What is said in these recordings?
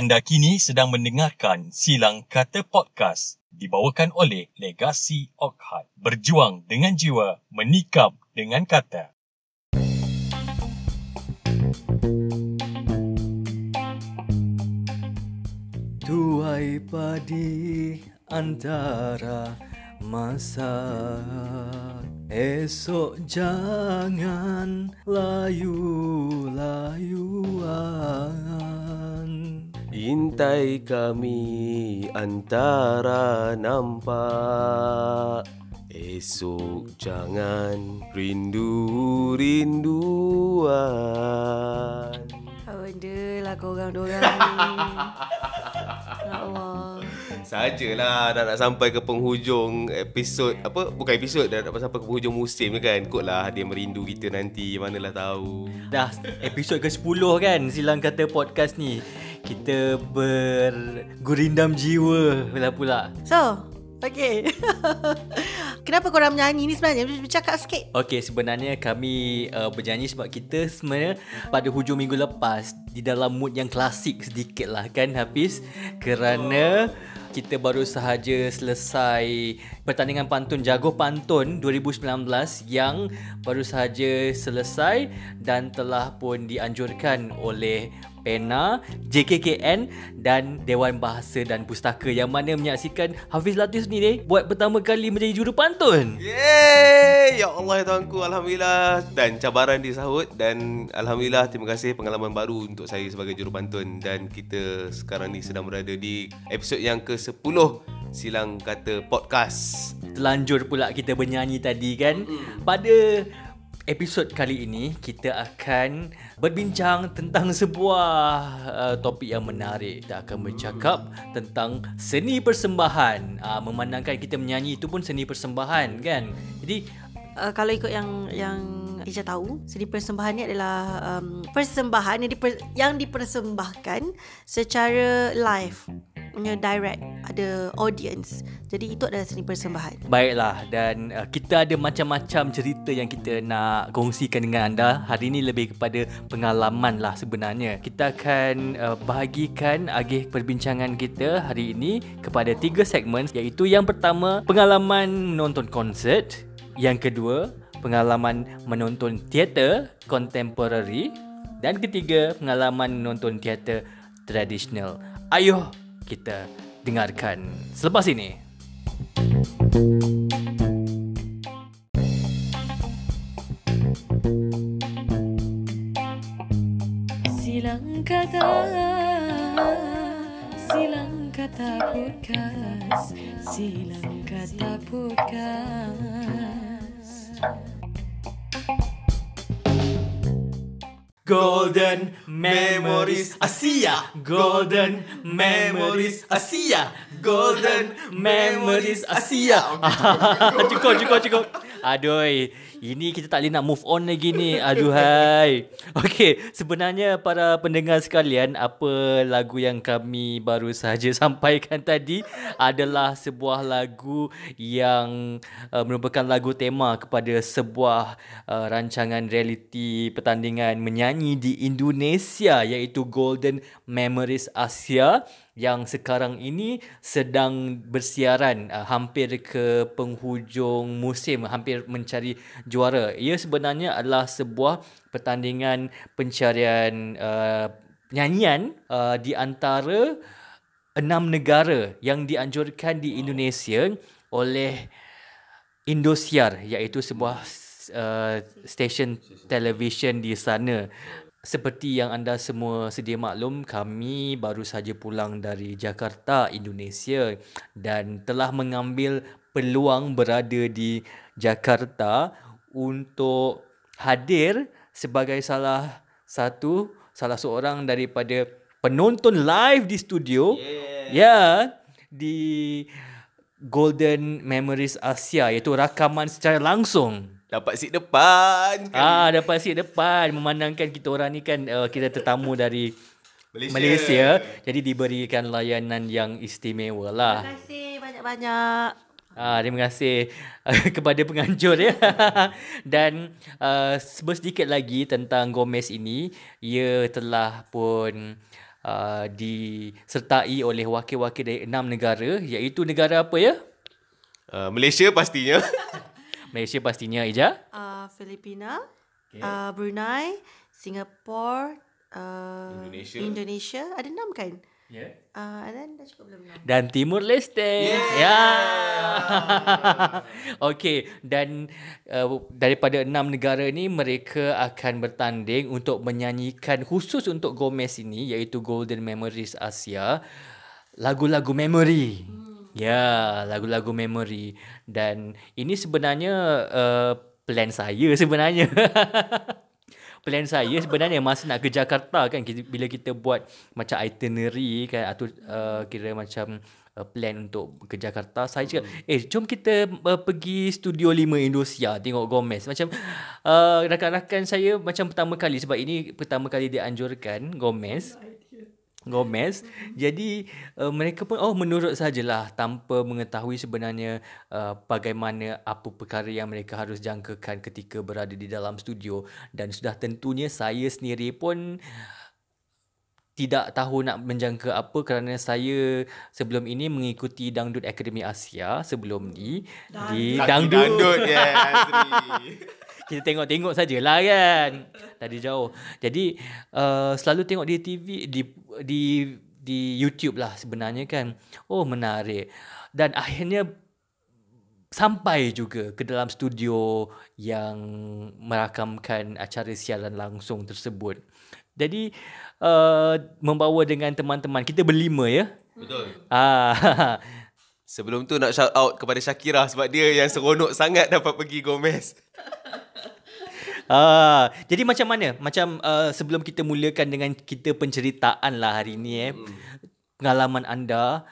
Anda kini sedang mendengarkan Silang Kata Podcast dibawakan oleh Legasi Okhad. Berjuang dengan jiwa, menikam dengan kata. Tuai padi antara masa Esok jangan layu-layuan Intai kami antara nampak. Esok jangan rindu-rinduan. Apa benda lah korang-dorang ni? Ya Allah. Sajalah dah nak sampai ke penghujung episod Apa? Bukan episod dah nak sampai ke penghujung musim kan? Kotlah dia merindu kita nanti Manalah tahu. Dah episod ke-10 kan? Silang Kata Podcast ni Kita bergurindam jiwa pula pula. So Okay. Kenapa korang menyanyi ni sebenarnya? Bercakap sikit. Okey, sebenarnya kami uh, bernyanyi sebab kita sebenarnya pada hujung minggu lepas di dalam mood yang klasik sedikit lah kan Hafiz? Kerana kita baru sahaja selesai pertandingan pantun Jago Pantun 2019 yang baru sahaja selesai dan telah pun dianjurkan oleh PENA, JKKN dan Dewan Bahasa dan Pustaka yang mana menyaksikan Hafiz Latif ni ni buat pertama kali menjadi juru pantun. Yeay! Ya Allah ya Tuhanku Alhamdulillah Dan cabaran disahut Dan Alhamdulillah Terima kasih pengalaman baru Untuk saya sebagai juru pantun Dan kita sekarang ni sedang berada di Episod yang ke-10 Silang Kata Podcast Telanjur pula kita bernyanyi tadi kan. Pada episod kali ini kita akan berbincang tentang sebuah uh, topik yang menarik. Kita akan bercakap tentang seni persembahan. Uh, memandangkan kita menyanyi itu pun seni persembahan kan. Jadi uh, Kalau ikut yang Yang Ija tahu Seni persembahan ni adalah um, Persembahan yang, diper, yang dipersembahkan Secara live punya direct ada audience jadi itu adalah seni persembahan Baiklah dan uh, kita ada macam-macam cerita yang kita nak kongsikan dengan anda. Hari ini lebih kepada pengalaman lah sebenarnya. Kita akan uh, bahagikan agih perbincangan kita hari ini kepada tiga segmen iaitu yang pertama pengalaman menonton konsert, yang kedua pengalaman menonton teater contemporary dan ketiga pengalaman menonton teater tradisional. Ayuh kita dengarkan selepas ini. Silang kata Silang kata podcast Silang kata podcast Golden Memories. Asia. Golden Memories. Asia. Golden Memories. Asia. Cukup cukup cukup. Aduh eh. Ini kita tak boleh nak move on lagi ni. Aduhai Okey Sebenarnya para pendengar sekalian Apa lagu yang kami baru sahaja sampaikan tadi Adalah sebuah lagu yang uh, Merupakan lagu tema kepada sebuah uh, rancangan reality pertandingan menyanyi di Indonesia Iaitu Golden Memories Asia yang sekarang ini sedang bersiaran uh, hampir ke penghujung musim hampir mencari juara. Ia sebenarnya adalah sebuah pertandingan pencarian uh, nyanyian uh, di antara enam negara yang dianjurkan di Indonesia oleh Indosiar iaitu sebuah uh, stesen televisyen di sana seperti yang anda semua sedia maklum, kami baru saja pulang dari Jakarta, Indonesia dan telah mengambil peluang berada di Jakarta untuk hadir sebagai salah satu salah seorang daripada penonton live di studio. Yeah. Ya, di Golden Memories Asia iaitu rakaman secara langsung. Dapat seat depan kan? Ah, dapat seat depan memandangkan kita orang ni kan uh, kita tetamu dari Malaysia. Malaysia. Jadi diberikan layanan yang istimewa lah. terima kasih banyak-banyak Ah, terima kasih kepada penganjur ya. Dan uh, sedikit lagi tentang Gomez ini, ia telah pun uh, disertai oleh wakil-wakil dari enam negara iaitu negara apa ya? Uh, Malaysia pastinya. Malaysia pastinya Ija. Uh, Filipina, okay. uh, Brunei, Singapore, uh, Indonesia. Indonesia. Ada enam kan? Ya. Yeah. Uh, and then dah cukup belum. Dan Timur Leste. Yeah. Ya. Okey, dan uh, daripada enam negara ni mereka akan bertanding untuk menyanyikan khusus untuk Gomez ini iaitu Golden Memories Asia lagu-lagu memory. Hmm. Ya, lagu-lagu memory dan ini sebenarnya uh, plan saya sebenarnya. plan saya sebenarnya masa nak ke Jakarta kan kita, bila kita buat macam itinerary kan atau uh, kira macam uh, plan untuk ke Jakarta saya cakap eh jom kita uh, pergi studio 5 Indonesia tengok Gomez. Macam uh, rakan-rakan saya macam pertama kali sebab ini pertama kali dianjurkan Gomez Gomez. Jadi uh, mereka pun oh menurut sajalah tanpa mengetahui sebenarnya uh, bagaimana apa perkara yang mereka harus jangkakan ketika berada di dalam studio dan sudah tentunya saya sendiri pun tidak tahu nak menjangka apa kerana saya sebelum ini mengikuti Dangdut Akademi Asia sebelum ni di Dangdut. Dangdut yes. kita tengok-tengok sajalah kan dari jauh. Jadi uh, selalu tengok di TV di di di YouTube lah sebenarnya kan. Oh menarik. Dan akhirnya sampai juga ke dalam studio yang merakamkan acara siaran langsung tersebut. Jadi uh, membawa dengan teman-teman kita berlima ya. Betul. Ah Sebelum tu nak shout out kepada Syakira sebab dia yang seronok sangat dapat pergi Gomez. Ah, jadi macam mana? Macam uh, sebelum kita mulakan dengan kita penceritaan lah hari ni eh. Hmm. Pengalaman anda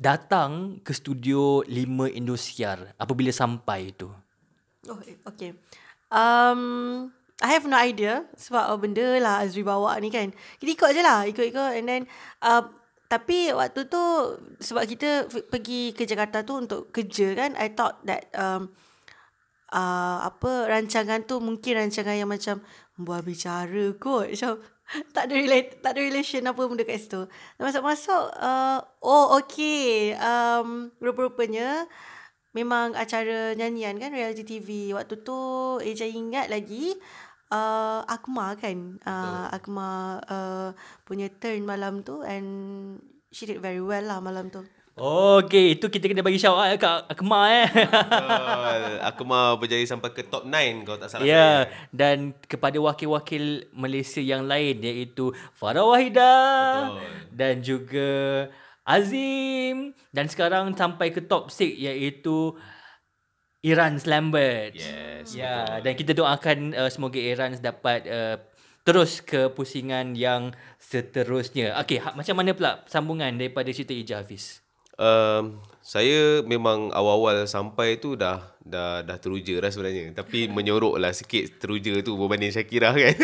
datang ke studio 5 Indosiar apabila sampai itu. Oh, okay. Um, I have no idea sebab oh, benda lah Azri bawa ni kan. Kita ikut je lah, ikut-ikut and then uh, tapi waktu tu sebab kita f- pergi ke Jakarta tu untuk kerja kan, I thought that um, uh, apa rancangan tu mungkin rancangan yang macam buat bicara kot macam tak ada relate tak ada relation apa benda kat situ. Masuk-masuk uh, oh okey um rupa-rupanya memang acara nyanyian kan reality TV. Waktu tu Eja ingat lagi uh, Akma kan uh, Akma uh, punya turn malam tu and she did very well lah malam tu. Okey, itu kita kena bagi shout out kat Akmal eh. Betul. Aku mau berjaya sampai ke top 9 kalau tak salah. Ya, yeah, dan kepada wakil-wakil Malaysia yang lain iaitu Farah Wahida Betul. dan juga Azim dan sekarang sampai ke top 6 iaitu Iran Lambert. Yes. Ya, dan kita doakan uh, semoga Iran dapat uh, terus ke pusingan yang seterusnya. Okey, ha, macam mana pula sambungan daripada cerita Ija Hafiz? Um, saya memang awal-awal sampai tu dah dah dah teruja lah sebenarnya. Tapi menyorok lah sikit teruja tu berbanding Syakira kan.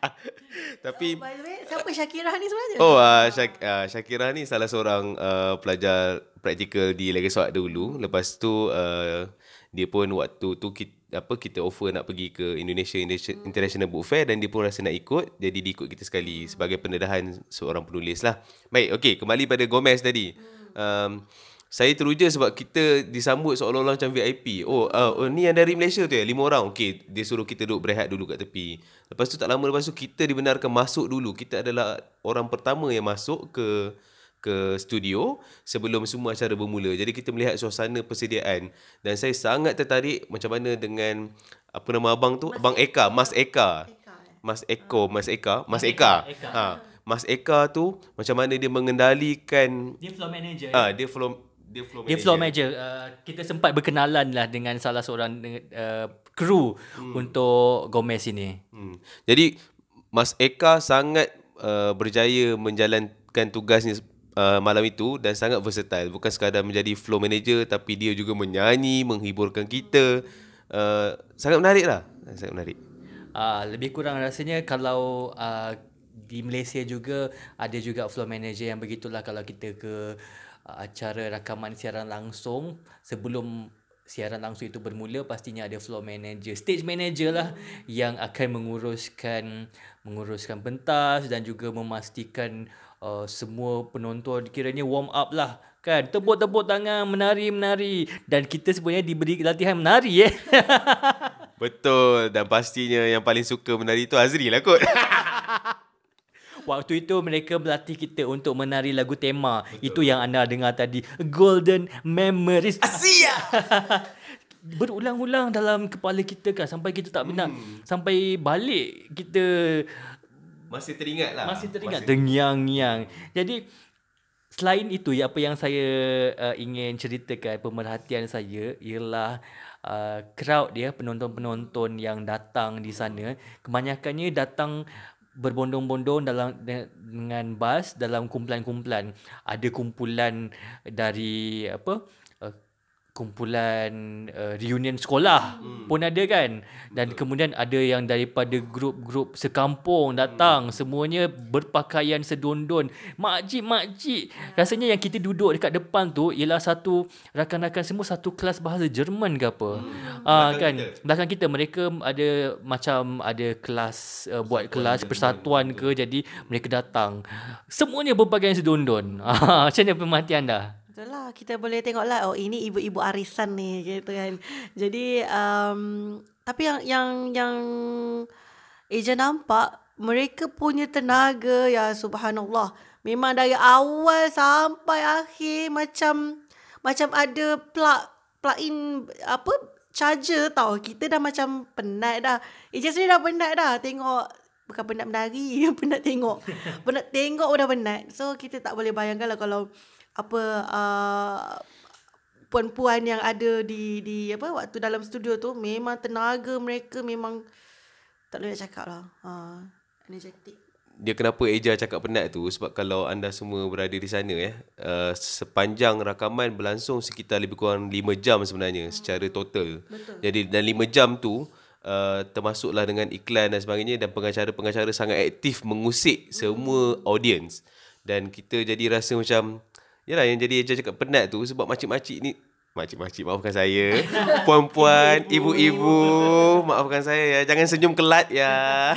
Tapi By the way, siapa Syakira ni sebenarnya? Oh, uh, Syak, uh, Syakira ni salah seorang uh, pelajar praktikal di Legaswat dulu. Lepas tu uh, dia pun waktu tu kita, apa kita offer nak pergi ke Indonesia International Book Fair dan dia pun rasa nak ikut. Jadi dia ikut kita sekali sebagai pendedahan seorang penulis lah. Baik, okey kembali pada Gomez tadi. Um, saya teruja sebab kita disambut seolah-olah macam VIP. Oh, uh, oh ni yang dari Malaysia tu ya? Lima orang. Okey, dia suruh kita duduk berehat dulu kat tepi. Lepas tu tak lama lepas tu kita dibenarkan masuk dulu. Kita adalah orang pertama yang masuk ke ke studio sebelum semua acara bermula. Jadi kita melihat suasana persediaan dan saya sangat tertarik macam mana dengan apa nama abang tu? Mas abang Eka, Mas Eka. Eka, eh? Mas Eko, Mas Eka, Mas Eka. Eka. Ha, Mas Eka tu macam mana dia mengendalikan Dia floor manager. ah dia flow dia flow Dia floor manager. Uh, kita sempat berkenalan lah dengan salah seorang uh, kru hmm. untuk Gomez ini. Hmm. Jadi Mas Eka sangat uh, berjaya menjalankan tugasnya uh, malam itu dan sangat versatile. Bukan sekadar menjadi flow manager tapi dia juga menyanyi, menghiburkan kita. Uh, sangat menarik lah. Sangat menarik. Uh, lebih kurang rasanya kalau uh, di Malaysia juga ada juga floor manager yang begitulah kalau kita ke uh, acara rakaman siaran langsung. Sebelum siaran langsung itu bermula pastinya ada floor manager, stage manager lah yang akan menguruskan menguruskan pentas dan juga memastikan uh, semua penonton kiranya warm up lah kan. Tepuk-tepuk tangan menari-menari dan kita sebenarnya diberi latihan menari eh. Betul. Dan pastinya yang paling suka menari tu Azri lah kot. Waktu itu mereka berlatih kita untuk menari lagu tema. Betul. Itu yang anda dengar tadi. Golden Memories. Asia! Berulang-ulang dalam kepala kita kan sampai kita tak benar. Hmm. Sampai balik kita masih teringat lah. Masih teringat. Tengyang-yang. Jadi selain itu ya apa yang saya uh, ingin ceritakan pemerhatian saya ialah uh, crowd dia penonton-penonton yang datang di sana kebanyakannya datang berbondong-bondong dalam dengan bas dalam kumpulan-kumpulan. Ada kumpulan dari apa kumpulan uh, reunion sekolah hmm. pun ada kan. Dan Betul. kemudian ada yang daripada grup-grup sekampung datang hmm. semuanya berpakaian sedondon. Makcik makcik. Rasanya yang kita duduk dekat depan tu ialah satu rakan-rakan semua satu kelas bahasa Jerman ke apa. Hmm. uh, kan? kita. belakang kita. Mereka ada macam ada kelas uh, buat kelas persatuan ke. Jadi mereka datang. Semuanya berpakaian sedondon. Macam mana pemerhatian dah Betul lah. Kita boleh tengok lah. Oh ini ibu-ibu arisan ni. Gitu kan. Jadi. Um, tapi yang yang yang Eja nampak. Mereka punya tenaga. Ya subhanallah. Memang dari awal sampai akhir. Macam. Macam ada plug. Plug in. Apa. Charger tau. Kita dah macam penat dah. Eja sendiri dah penat dah. Tengok. Bukan penat menari. penat tengok. penat tengok dah penat. So kita tak boleh bayangkan lah kalau apa uh, puan-puan yang ada di di apa waktu dalam studio tu memang tenaga mereka memang tak boleh nak cakap lah. Uh, energetic. Dia kenapa Eja cakap penat tu sebab kalau anda semua berada di sana ya uh, sepanjang rakaman berlangsung sekitar lebih kurang 5 jam sebenarnya hmm. secara total. Betul. Jadi dan 5 jam tu uh, termasuklah dengan iklan dan sebagainya dan pengacara-pengacara sangat aktif mengusik semua hmm. audience dan kita jadi rasa macam Yalah yang jadi Eja cakap penat tu sebab makcik-makcik ni Makcik-makcik maafkan saya. Puan-puan, ibu-ibu Maafkan saya ya. Jangan senyum kelat ya.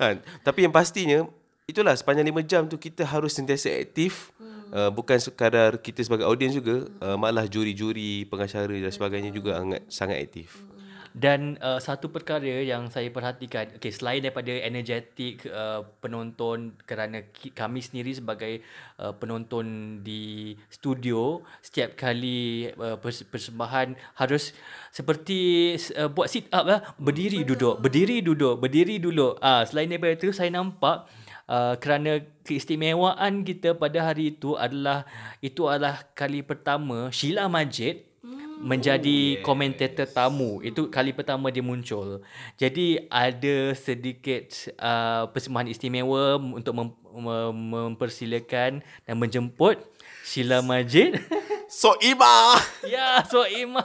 Ha, Tapi yang pastinya Itulah sepanjang 5 jam tu Kita harus sentiasa aktif. Uh, Bukan sekadar kita sebagai audiens juga uh, Malah juri-juri, pengacara dan sebagainya juga sangat, sangat aktif dan uh, satu perkara yang saya perhatikan, okay, selain daripada energetik uh, penonton kerana kami sendiri sebagai uh, penonton di studio, setiap kali uh, persembahan harus seperti uh, buat sit up lah, berdiri duduk, berdiri duduk, berdiri duduk. Ah, uh, selain daripada itu saya nampak Uh, kerana keistimewaan kita pada hari itu adalah itu adalah kali pertama Sheila Majid menjadi oh, yes. komentator tamu. Itu kali pertama dia muncul. Jadi ada sedikit uh, persembahan istimewa untuk mem- mem- mempersilakan dan menjemput Sheila Majid. Soima. ya, Soima.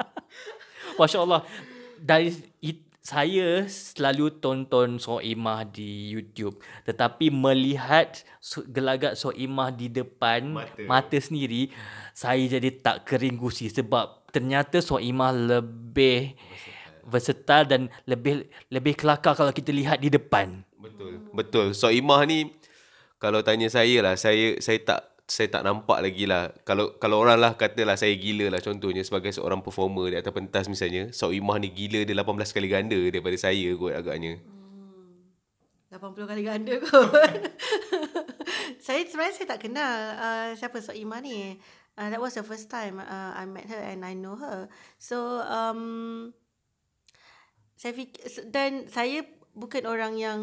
Masya Allah. Dari it, saya selalu tonton Soimah di YouTube. Tetapi melihat gelagat Soimah di depan mata, mata sendiri saya jadi tak kering gusi sebab ternyata Soimah lebih versatile dan lebih lebih kelakar kalau kita lihat di depan. Betul. Betul. Soimah ni kalau tanya saya lah, saya saya tak saya tak nampak lagi lah. Kalau kalau orang lah katalah saya gila lah contohnya sebagai seorang performer di atas pentas misalnya. Soimah ni gila dia 18 kali ganda daripada saya kot agaknya. Hmm. 80 kali ganda kot. saya sebenarnya saya tak kenal uh, siapa Soimah ni. Uh, that was the first time uh, I met her and I know her. So um, saya fikir dan saya bukan orang yang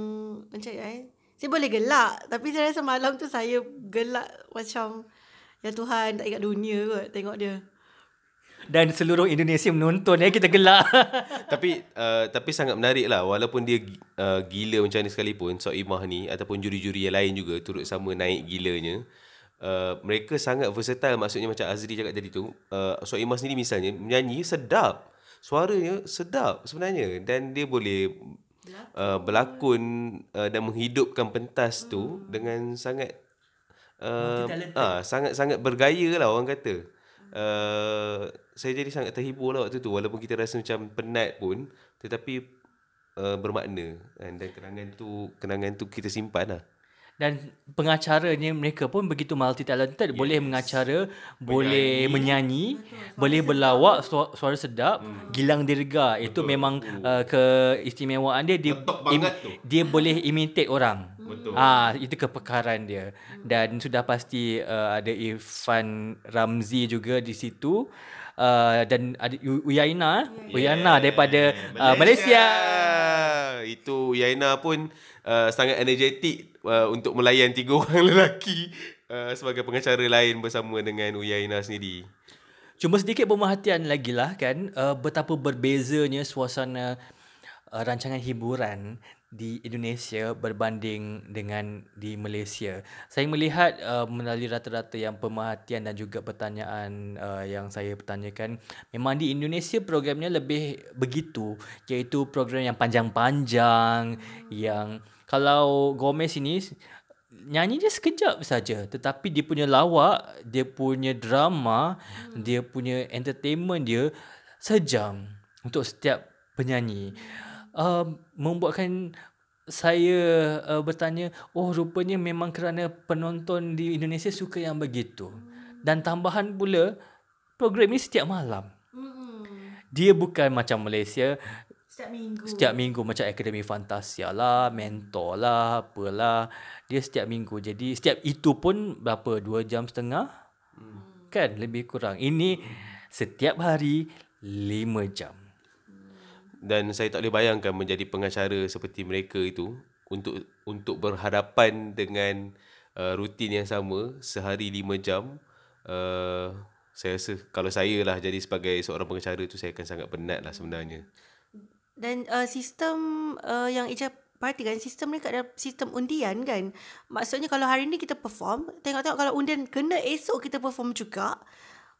macam eh. Saya boleh gelak tapi saya rasa malam tu saya gelak macam ya Tuhan tak ingat dunia kot tengok dia. Dan seluruh Indonesia menonton ya kita gelak. tapi uh, tapi sangat menarik lah walaupun dia uh, gila macam ni sekalipun Soimah ni ataupun juri-juri yang lain juga turut sama naik gilanya. Uh, mereka sangat versatile maksudnya macam Azri cakap tadi tu uh, Soimah sendiri misalnya menyanyi sedap suaranya sedap sebenarnya dan dia boleh uh, berlakon uh, dan menghidupkan pentas hmm. tu dengan sangat uh, ah sangat sangat bergaya lah orang kata uh, saya jadi sangat terhibur lah waktu tu walaupun kita rasa macam penat pun tetapi uh, bermakna kan? dan kenangan tu kenangan tu kita simpan lah. Dan pengacaranya mereka pun begitu multi talented, yes. boleh mengacara, boleh menyanyi, boleh berlawak suara, suara sedap, hmm. gilang dirga. Itu memang uh, keistimewaan dia dia Betul tu. dia boleh imitate orang. Betul. Ah, itu kepekaran dia. Dan sudah pasti uh, ada Irfan Ramzi juga di situ. Uh, dan ada Uyaina, Uyaina daripada uh, Malaysia. Itu Yaina pun uh, sangat energetik uh, untuk melayan tiga orang lelaki uh, sebagai pengacara lain bersama dengan Uyaina sendiri. Cuma sedikit pemerhatian lagi lah kan uh, betapa berbezanya suasana uh, rancangan hiburan di Indonesia berbanding dengan di Malaysia. Saya melihat uh, melalui rata-rata yang pemerhatian dan juga pertanyaan uh, yang saya pertanyakan memang di Indonesia programnya lebih begitu iaitu program yang panjang-panjang yang kalau Gomez ini nyanyi dia sekejap saja tetapi dia punya lawak, dia punya drama, dia punya entertainment dia sejam untuk setiap penyanyi. Uh, membuatkan saya uh, bertanya, oh rupanya memang kerana penonton di Indonesia suka yang begitu. Dan tambahan pula program ini setiap malam. Dia bukan macam Malaysia Setiap minggu. Setiap minggu macam Akademi Fantasia lah, Mentor lah, apalah. Dia setiap minggu. Jadi setiap itu pun berapa? Dua jam setengah? Hmm. Kan lebih kurang. Ini setiap hari lima jam. Dan saya tak boleh bayangkan menjadi pengacara seperti mereka itu untuk untuk berhadapan dengan uh, rutin yang sama sehari lima jam. Uh, saya rasa kalau saya lah jadi sebagai seorang pengacara tu saya akan sangat penat lah sebenarnya. Dan uh, sistem uh, yang Ija perhatikan sistem mereka ada sistem undian kan. Maksudnya kalau hari ni kita perform, tengok-tengok kalau undian kena esok kita perform juga.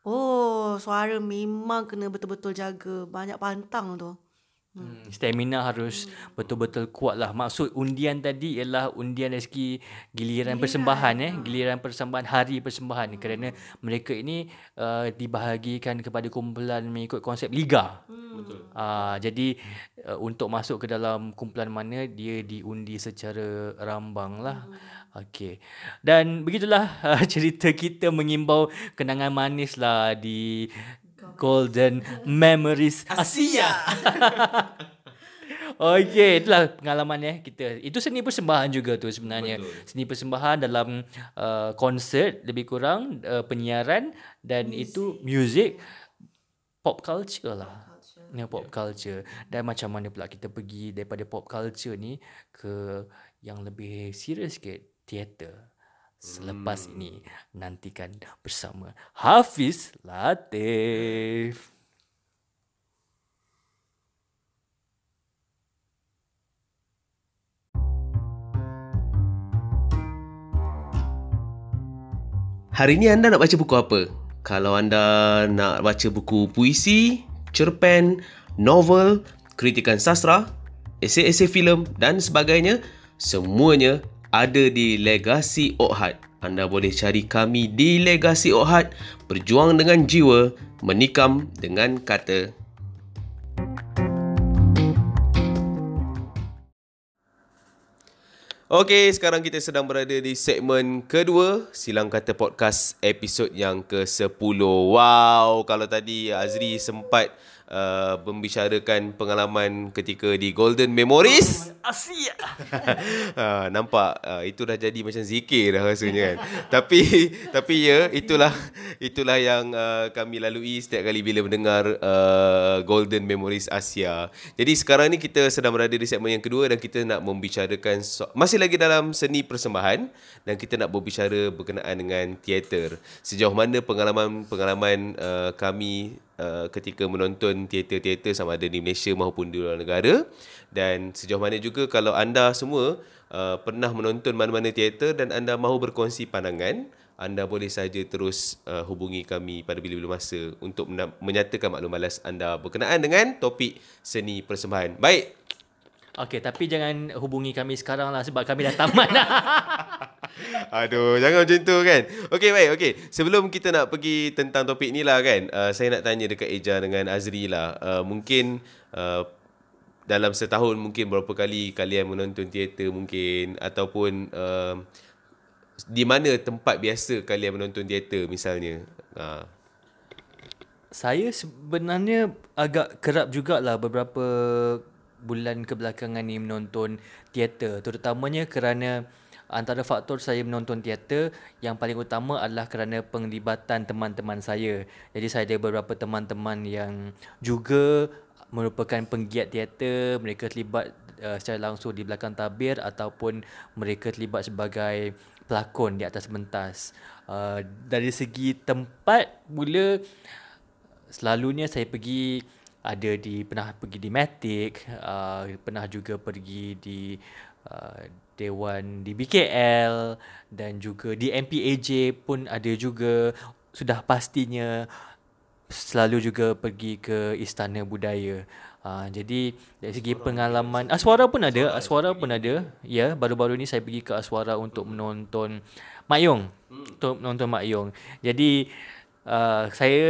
Oh, suara memang kena betul-betul jaga. Banyak pantang tu. Hmm, stamina harus betul-betul kuat lah. Maksud undian tadi ialah undian dari segi giliran, persembahan eh. Giliran persembahan hari persembahan. Kerana mereka ini uh, dibahagikan kepada kumpulan mengikut konsep liga. Betul. Uh, jadi uh, untuk masuk ke dalam kumpulan mana dia diundi secara rambang lah. Okey. Dan begitulah uh, cerita kita mengimbau kenangan manis lah di Golden Memories Asia. Okey, itulah pengalaman ya kita. Itu seni persembahan juga tu sebenarnya. Betul. Seni persembahan dalam uh, konsert lebih kurang uh, penyiaran dan itu music pop culture lah. Ya, pop culture. Dan macam mana pula kita pergi daripada pop culture ni ke yang lebih serius sikit, teater. Selepas ini nantikan bersama Hafiz Latif. Hari ni anda nak baca buku apa? Kalau anda nak baca buku puisi, cerpen, novel, kritikan sastra, esei-esei filem dan sebagainya, semuanya ada di Legasi Okhad. Anda boleh cari kami di Legasi Okhad, berjuang dengan jiwa, menikam dengan kata. Okey, sekarang kita sedang berada di segmen kedua Silang Kata Podcast episod yang ke-10. Wow, kalau tadi Azri sempat uh, membicarakan pengalaman ketika di Golden Memories. Asia. ha, nampak uh, itu dah jadi macam zikir dah rasanya kan. tapi tapi ya itulah itulah yang uh, kami lalui setiap kali bila mendengar uh, Golden Memories Asia. Jadi sekarang ni kita sedang berada di segmen yang kedua dan kita nak membicarakan so- masih lagi dalam seni persembahan dan kita nak berbicara berkenaan dengan teater. Sejauh mana pengalaman-pengalaman uh, kami uh, ketika menonton teater-teater sama ada di Malaysia maupun di luar negara dan sejauh mana juga kalau anda semua uh, pernah menonton mana-mana teater dan anda mahu berkongsi pandangan anda boleh saja terus uh, hubungi kami pada bila-bila masa untuk menyatakan maklum malas anda berkenaan dengan topik seni persembahan. Baik, Okey, tapi jangan hubungi kami sekarang lah sebab kami dah tamat dah. Aduh, jangan macam tu kan. Okey, baik. Okey, sebelum kita nak pergi tentang topik ni lah kan, uh, saya nak tanya dekat Eja dengan Azri lah. Uh, mungkin uh, dalam setahun mungkin berapa kali kalian menonton teater mungkin ataupun uh, di mana tempat biasa kalian menonton teater misalnya. Uh, Saya sebenarnya agak kerap jugalah beberapa bulan kebelakangan ni menonton teater terutamanya kerana antara faktor saya menonton teater yang paling utama adalah kerana penglibatan teman-teman saya. Jadi saya ada beberapa teman-teman yang juga merupakan penggiat teater, mereka terlibat uh, secara langsung di belakang tabir ataupun mereka terlibat sebagai pelakon di atas pentas. Uh, dari segi tempat mula selalunya saya pergi ada di pernah pergi di Matic, uh, pernah juga pergi di uh, Dewan di BKL dan juga di MPAJ pun ada juga sudah pastinya selalu juga pergi ke Istana Budaya. Uh, jadi dari segi pengalaman Aswara pun ada, Aswara pun ada. Ya, baru-baru ni saya pergi ke Aswara untuk menonton Mak Yong. Untuk menonton Mak Yong. Jadi Uh, saya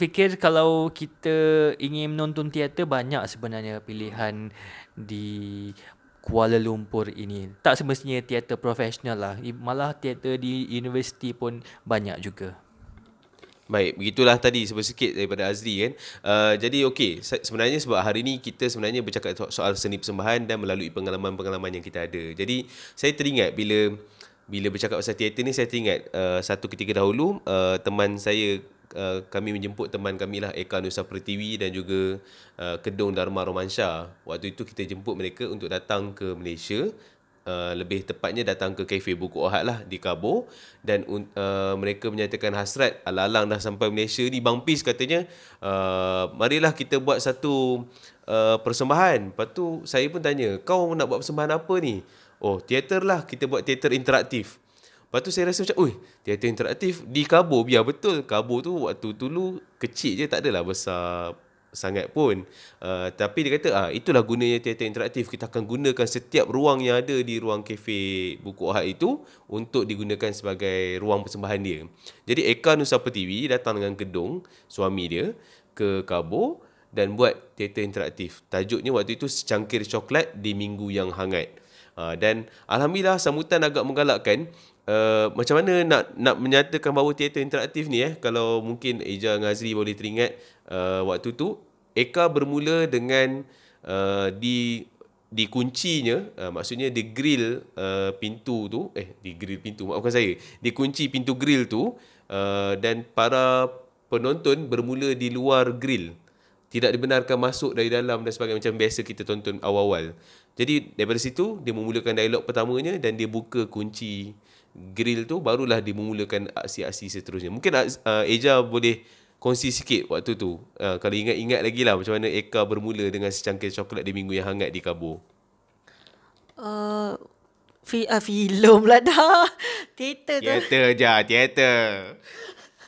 fikir kalau kita ingin menonton teater banyak sebenarnya pilihan di Kuala Lumpur ini. Tak semestinya teater profesional lah. Malah teater di universiti pun banyak juga. Baik, begitulah tadi sikit daripada Azri kan. Uh, jadi okey, se- sebenarnya sebab hari ni kita sebenarnya bercakap so- soal seni persembahan dan melalui pengalaman-pengalaman yang kita ada. Jadi saya teringat bila bila bercakap pasal teater ni saya teringat uh, satu ketika dahulu uh, teman saya uh, kami menjemput teman kami lah Eka Nusa Pertiwi dan juga uh, Kedung Dharma Romansha. Waktu itu kita jemput mereka untuk datang ke Malaysia. Uh, lebih tepatnya datang ke kafe buku Ohad lah di Kabo dan uh, mereka menyatakan hasrat alang-alang dah sampai Malaysia ni. Bang Pis katanya uh, marilah kita buat satu uh, persembahan. Lepas tu saya pun tanya kau nak buat persembahan apa ni oh teater lah kita buat teater interaktif Lepas tu saya rasa macam, oi, teater interaktif di Kabo, biar betul. Kabo tu waktu dulu kecil je, tak adalah besar sangat pun. Uh, tapi dia kata, ah itulah gunanya teater interaktif. Kita akan gunakan setiap ruang yang ada di ruang kafe Buku Ahad itu untuk digunakan sebagai ruang persembahan dia. Jadi Eka Nusa Pertiwi datang dengan gedung suami dia ke Kabo dan buat teater interaktif. Tajuknya waktu itu secangkir coklat di minggu yang hangat. Uh, dan alhamdulillah sambutan agak menggalakkan. Uh, macam mana nak nak menyatakan bahawa teater interaktif ni eh? Kalau mungkin Eja dengan Azri boleh teringat uh, waktu tu Eka bermula dengan uh, di dikuncinya uh, maksudnya di grill uh, pintu tu eh di grill pintu maafkan saya dikunci pintu grill tu uh, dan para penonton bermula di luar grill. Tidak dibenarkan masuk dari dalam dan sebagainya macam biasa kita tonton awal-awal. Jadi daripada situ dia memulakan dialog pertamanya dan dia buka kunci grill tu barulah dia memulakan aksi-aksi seterusnya. Mungkin uh, Eja boleh kongsi sikit waktu tu. Uh, kalau ingat-ingat lagi lah macam mana Eka bermula dengan secangkir coklat di minggu yang hangat di Kabo. Uh, fi, uh, filem lah dah. Teater tu. Teater je, teater.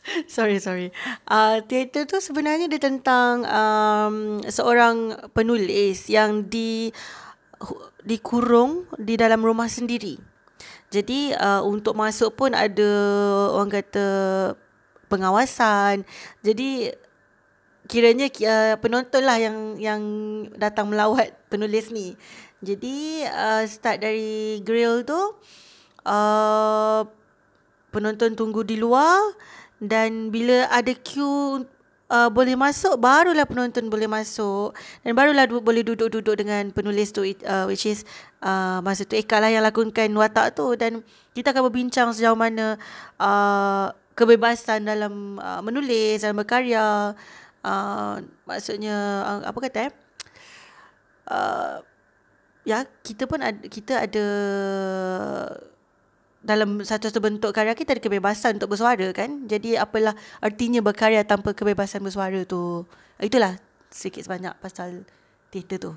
sorry, sorry. Uh, teater tu sebenarnya dia tentang um, seorang penulis yang di dikurung di dalam rumah sendiri. Jadi uh, untuk masuk pun ada orang kata pengawasan. Jadi kiranya uh, penonton lah yang yang datang melawat penulis ni. Jadi uh, start dari grill tu uh, penonton tunggu di luar dan bila ada queue uh, boleh masuk barulah penonton boleh masuk dan barulah du- boleh duduk-duduk dengan penulis tu uh, which is uh, masa tu Eka lah yang lakonkan watak tu dan kita akan berbincang sejauh mana uh, kebebasan dalam uh, menulis dalam berkarya uh, maksudnya uh, apa kata eh uh, ya kita pun ada kita ada dalam satu-satu bentuk karya kita ada kebebasan untuk bersuara kan. Jadi apalah artinya berkarya tanpa kebebasan bersuara tu. Itulah sedikit sebanyak pasal teater tu.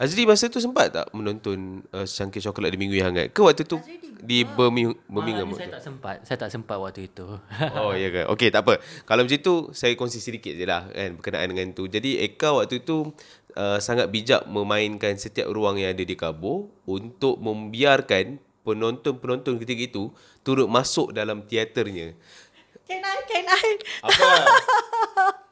Azri masa tu sempat tak menonton uh, Cangkir Coklat di Minggu Yang Hangat? Ke waktu tu di Birmingham? Birmingham Ah, saya tak sempat. Saya tak sempat waktu itu. Oh ya kan. Okey tak apa. Kalau macam tu saya kongsi sedikit je lah kan berkenaan dengan tu. Jadi Eka waktu tu uh, sangat bijak memainkan setiap ruang yang ada di Kabo untuk membiarkan penonton-penonton ketika itu turut masuk dalam teaternya. Can I? Can I? Apa?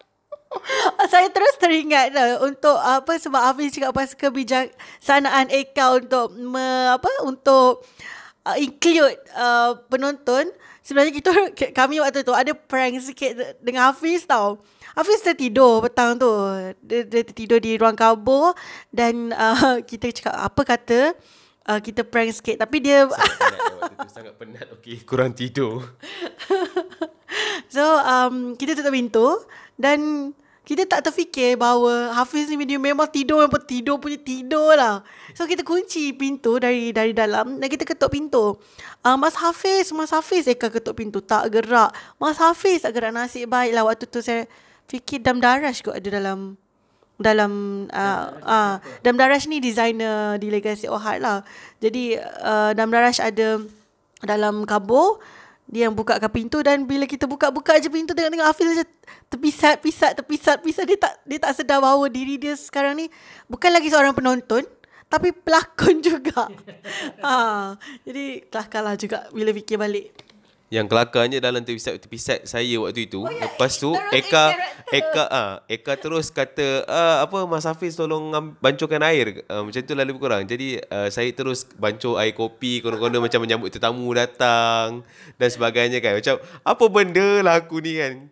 Saya terus teringat uh, untuk apa sebab Hafiz cakap pasal kebijaksanaan Eka untuk me, apa untuk uh, include uh, penonton. Sebenarnya kita kami waktu tu ada prank sikit dengan Hafiz tau. Hafiz tertidur petang tu. Dia, dia tertidur di ruang kabur dan uh, kita cakap apa kata uh, kita prank sikit tapi dia sangat penat waktu tu sangat penat. Okey, kurang tidur. So um, kita tutup pintu dan kita tak terfikir bahawa Hafiz ni dia memang tidur memang tidur punya tidur lah. So kita kunci pintu dari dari dalam dan kita ketuk pintu. Uh, Mas Hafiz, Mas Hafiz Eka ketuk pintu tak gerak. Mas Hafiz tak gerak nasib baik lah waktu tu saya fikir Dam Darash kot ada dalam dalam uh, uh, Dam Darash ni designer di Legacy Ohad lah. Jadi uh, Dam Darash ada dalam kabur dia yang bukakan pintu dan bila kita buka-buka je pintu tengok-tengok Hafiz macam terpisat-pisat, terpisat-pisat. Dia tak dia tak sedar bahawa diri dia sekarang ni bukan lagi seorang penonton tapi pelakon juga. ha, jadi kelakarlah juga bila fikir balik. Yang kelakarnya dalam terpisat-terpisat saya waktu itu. Oh, ya, Lepas tu Eka. Eka ah Eka terus kata ah, apa Mas Hafiz tolong bancuhkan air. Uh, macam tu lah lebih kurang. Jadi uh, saya terus bancuh air kopi konon-konon macam menyambut tetamu datang dan sebagainya kan. Macam apa benda lah aku ni kan.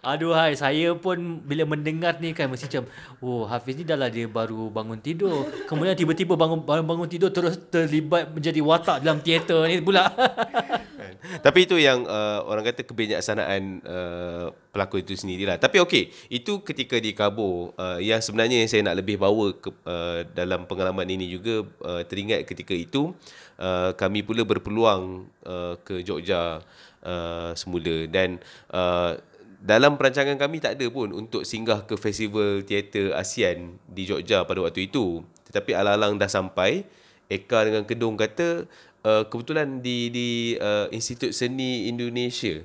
Aduh hai, saya pun bila mendengar ni kan mesti macam, oh Hafiz ni dah lah dia baru bangun tidur. Kemudian tiba-tiba bangun bangun, bangun tidur terus terlibat menjadi watak dalam teater ni pula. Kan? Tapi itu yang uh, orang kata kebijaksanaan uh, pelakon itu sendirilah. Tapi okey, itu ketika di Kabo. Uh, yang sebenarnya yang saya nak lebih bawa ke, uh, dalam pengalaman ini juga uh, teringat ketika itu uh, kami pula berpeluang uh, ke Jogja uh, semula dan uh, dalam perancangan kami tak ada pun untuk singgah ke festival teater ASEAN di Jogja pada waktu itu. Tetapi alang-alang dah sampai, Eka dengan Kedung kata uh, kebetulan di di uh, Institut Seni Indonesia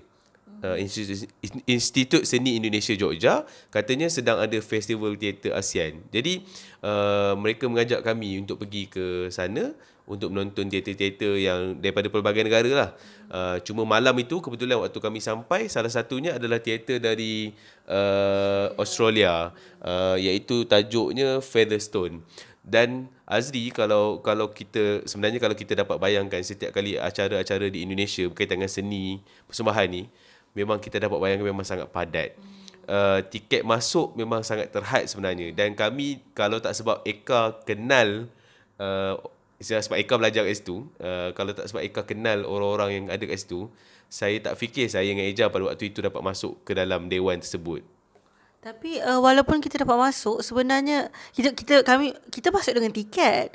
uh, Institut, Institut Seni Indonesia Jogja katanya sedang ada festival teater ASEAN. Jadi uh, mereka mengajak kami untuk pergi ke sana untuk menonton teater-teater yang daripada pelbagai negara lah. Uh, cuma malam itu kebetulan waktu kami sampai salah satunya adalah teater dari uh, Australia uh, iaitu tajuknya Featherstone. Dan Azri kalau kalau kita sebenarnya kalau kita dapat bayangkan setiap kali acara-acara di Indonesia berkaitan dengan seni persembahan ni memang kita dapat bayangkan memang sangat padat. Uh, tiket masuk memang sangat terhad sebenarnya dan kami kalau tak sebab Eka kenal uh, sebab Eka belajar kat situ uh, kalau tak sebab Eka kenal orang-orang yang ada kat situ saya tak fikir saya dengan Eja pada waktu itu dapat masuk ke dalam dewan tersebut Tapi uh, walaupun kita dapat masuk sebenarnya kita kita kami kita masuk dengan tiket.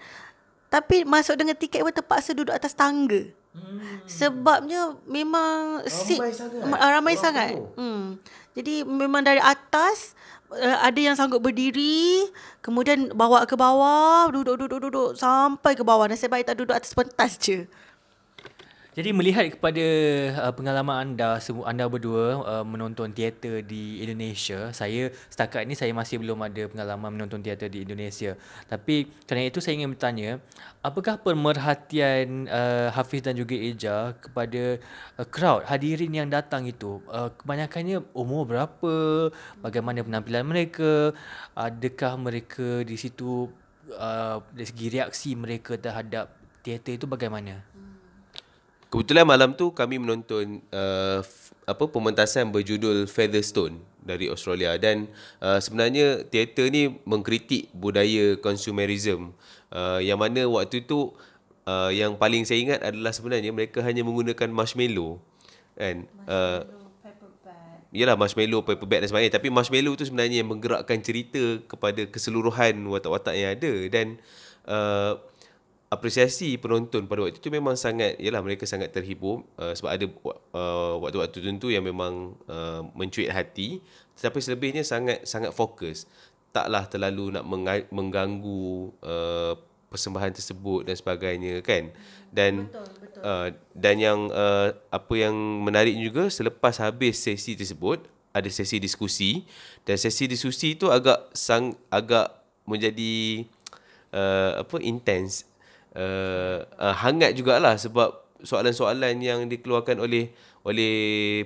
Tapi masuk dengan tiket pun terpaksa duduk atas tangga. Hmm. Sebabnya memang ramai sangat. Ramai Orang sangat. Hmm. Jadi memang dari atas uh, ada yang sanggup berdiri, kemudian bawa ke bawah, duduk duduk duduk sampai ke bawah. Nasib baik tak duduk atas pentas je. Jadi melihat kepada uh, pengalaman anda semua anda berdua uh, menonton teater di Indonesia, saya setakat ni saya masih belum ada pengalaman menonton teater di Indonesia. Tapi kerana itu saya ingin bertanya, apakah pemerhatian uh, Hafiz dan juga Eja kepada uh, crowd hadirin yang datang itu? Uh, kebanyakannya umur berapa? Bagaimana penampilan mereka? Adakah mereka di situ uh, dari segi reaksi mereka terhadap teater itu bagaimana? Kebetulan malam tu kami menonton uh, apa pementasan berjudul Featherstone dari Australia. Dan uh, sebenarnya teater ni mengkritik budaya consumerism. Uh, yang mana waktu tu uh, yang paling saya ingat adalah sebenarnya mereka hanya menggunakan marshmallow kan? Uh, Yalah marshmallow, paper bag dan sebagainya. Tapi marshmallow tu sebenarnya yang menggerakkan cerita Kepada keseluruhan watak-watak yang ada. Dan uh, apresiasi penonton pada waktu itu memang sangat yalah mereka sangat terhibur uh, sebab ada uh, waktu-waktu tertentu yang memang uh, mencuit hati. Tetapi selebihnya sangat sangat fokus. Taklah terlalu nak menga- mengganggu uh, persembahan tersebut dan sebagainya kan? Dan betul, betul. Uh, dan yang uh, apa yang menarik juga selepas habis sesi tersebut ada sesi diskusi. Dan sesi diskusi itu agak sang agak menjadi uh, apa intense uh, uh, hangat jugalah sebab soalan-soalan yang dikeluarkan oleh oleh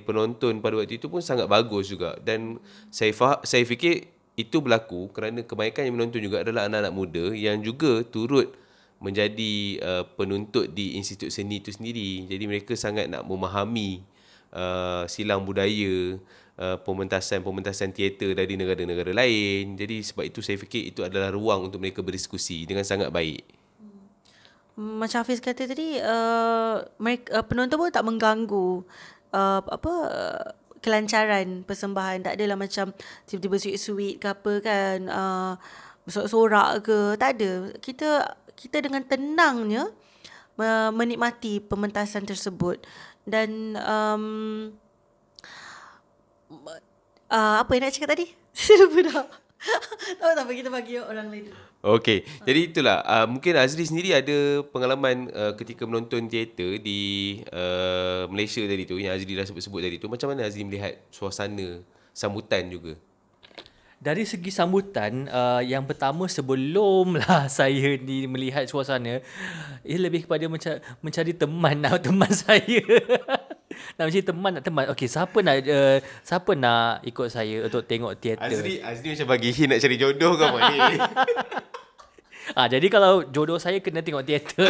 penonton pada waktu itu pun sangat bagus juga dan saya faham, saya fikir itu berlaku kerana kebanyakan yang menonton juga adalah anak-anak muda yang juga turut menjadi uh, penuntut di institut seni itu sendiri. Jadi mereka sangat nak memahami uh, silang budaya, uh, pementasan-pementasan teater dari negara-negara lain. Jadi sebab itu saya fikir itu adalah ruang untuk mereka berdiskusi dengan sangat baik. Macam Hafiz kata tadi, uh, mereka, uh, penonton pun tak mengganggu uh, apa uh, kelancaran persembahan. Tak adalah macam tiba-tiba sweet-sweet ke apa kan. Uh, sorak-sorak ke. Tak ada. Kita kita dengan tenangnya menikmati pementasan tersebut dan um, uh, apa yang nak cakap tadi? Lupa dah. tak apa, kita bagi orang lain. Okey, jadi itulah. Uh, mungkin Azri sendiri ada pengalaman uh, ketika menonton teater di uh, Malaysia tadi tu, yang Azri dah sebut-sebut tadi tu. Macam mana Azri melihat suasana sambutan juga? dari segi sambutan uh, yang pertama sebelumlah saya ni melihat suasana ia lebih kepada mencari, mencari teman nak teman saya nak mencari teman nak teman okey siapa nak uh, siapa nak ikut saya untuk tengok teater Azri Azri macam bagi hint nak cari jodoh ke apa ni Ah jadi kalau jodoh saya kena tengok teater.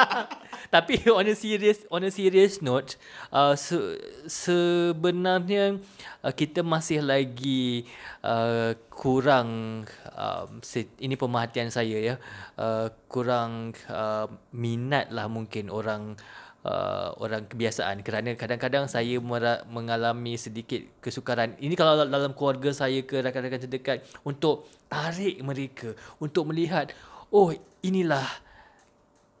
Tapi on a serious on a serious note, uh, se- sebenarnya uh, kita masih lagi uh, kurang uh, se- ini pemerhatian saya ya. Uh, kurang uh, minat lah mungkin orang uh, orang kebiasaan. Kerana kadang-kadang saya mera- mengalami sedikit kesukaran. Ini kalau dalam keluarga saya ke rakan-rakan terdekat untuk tarik mereka untuk melihat oh inilah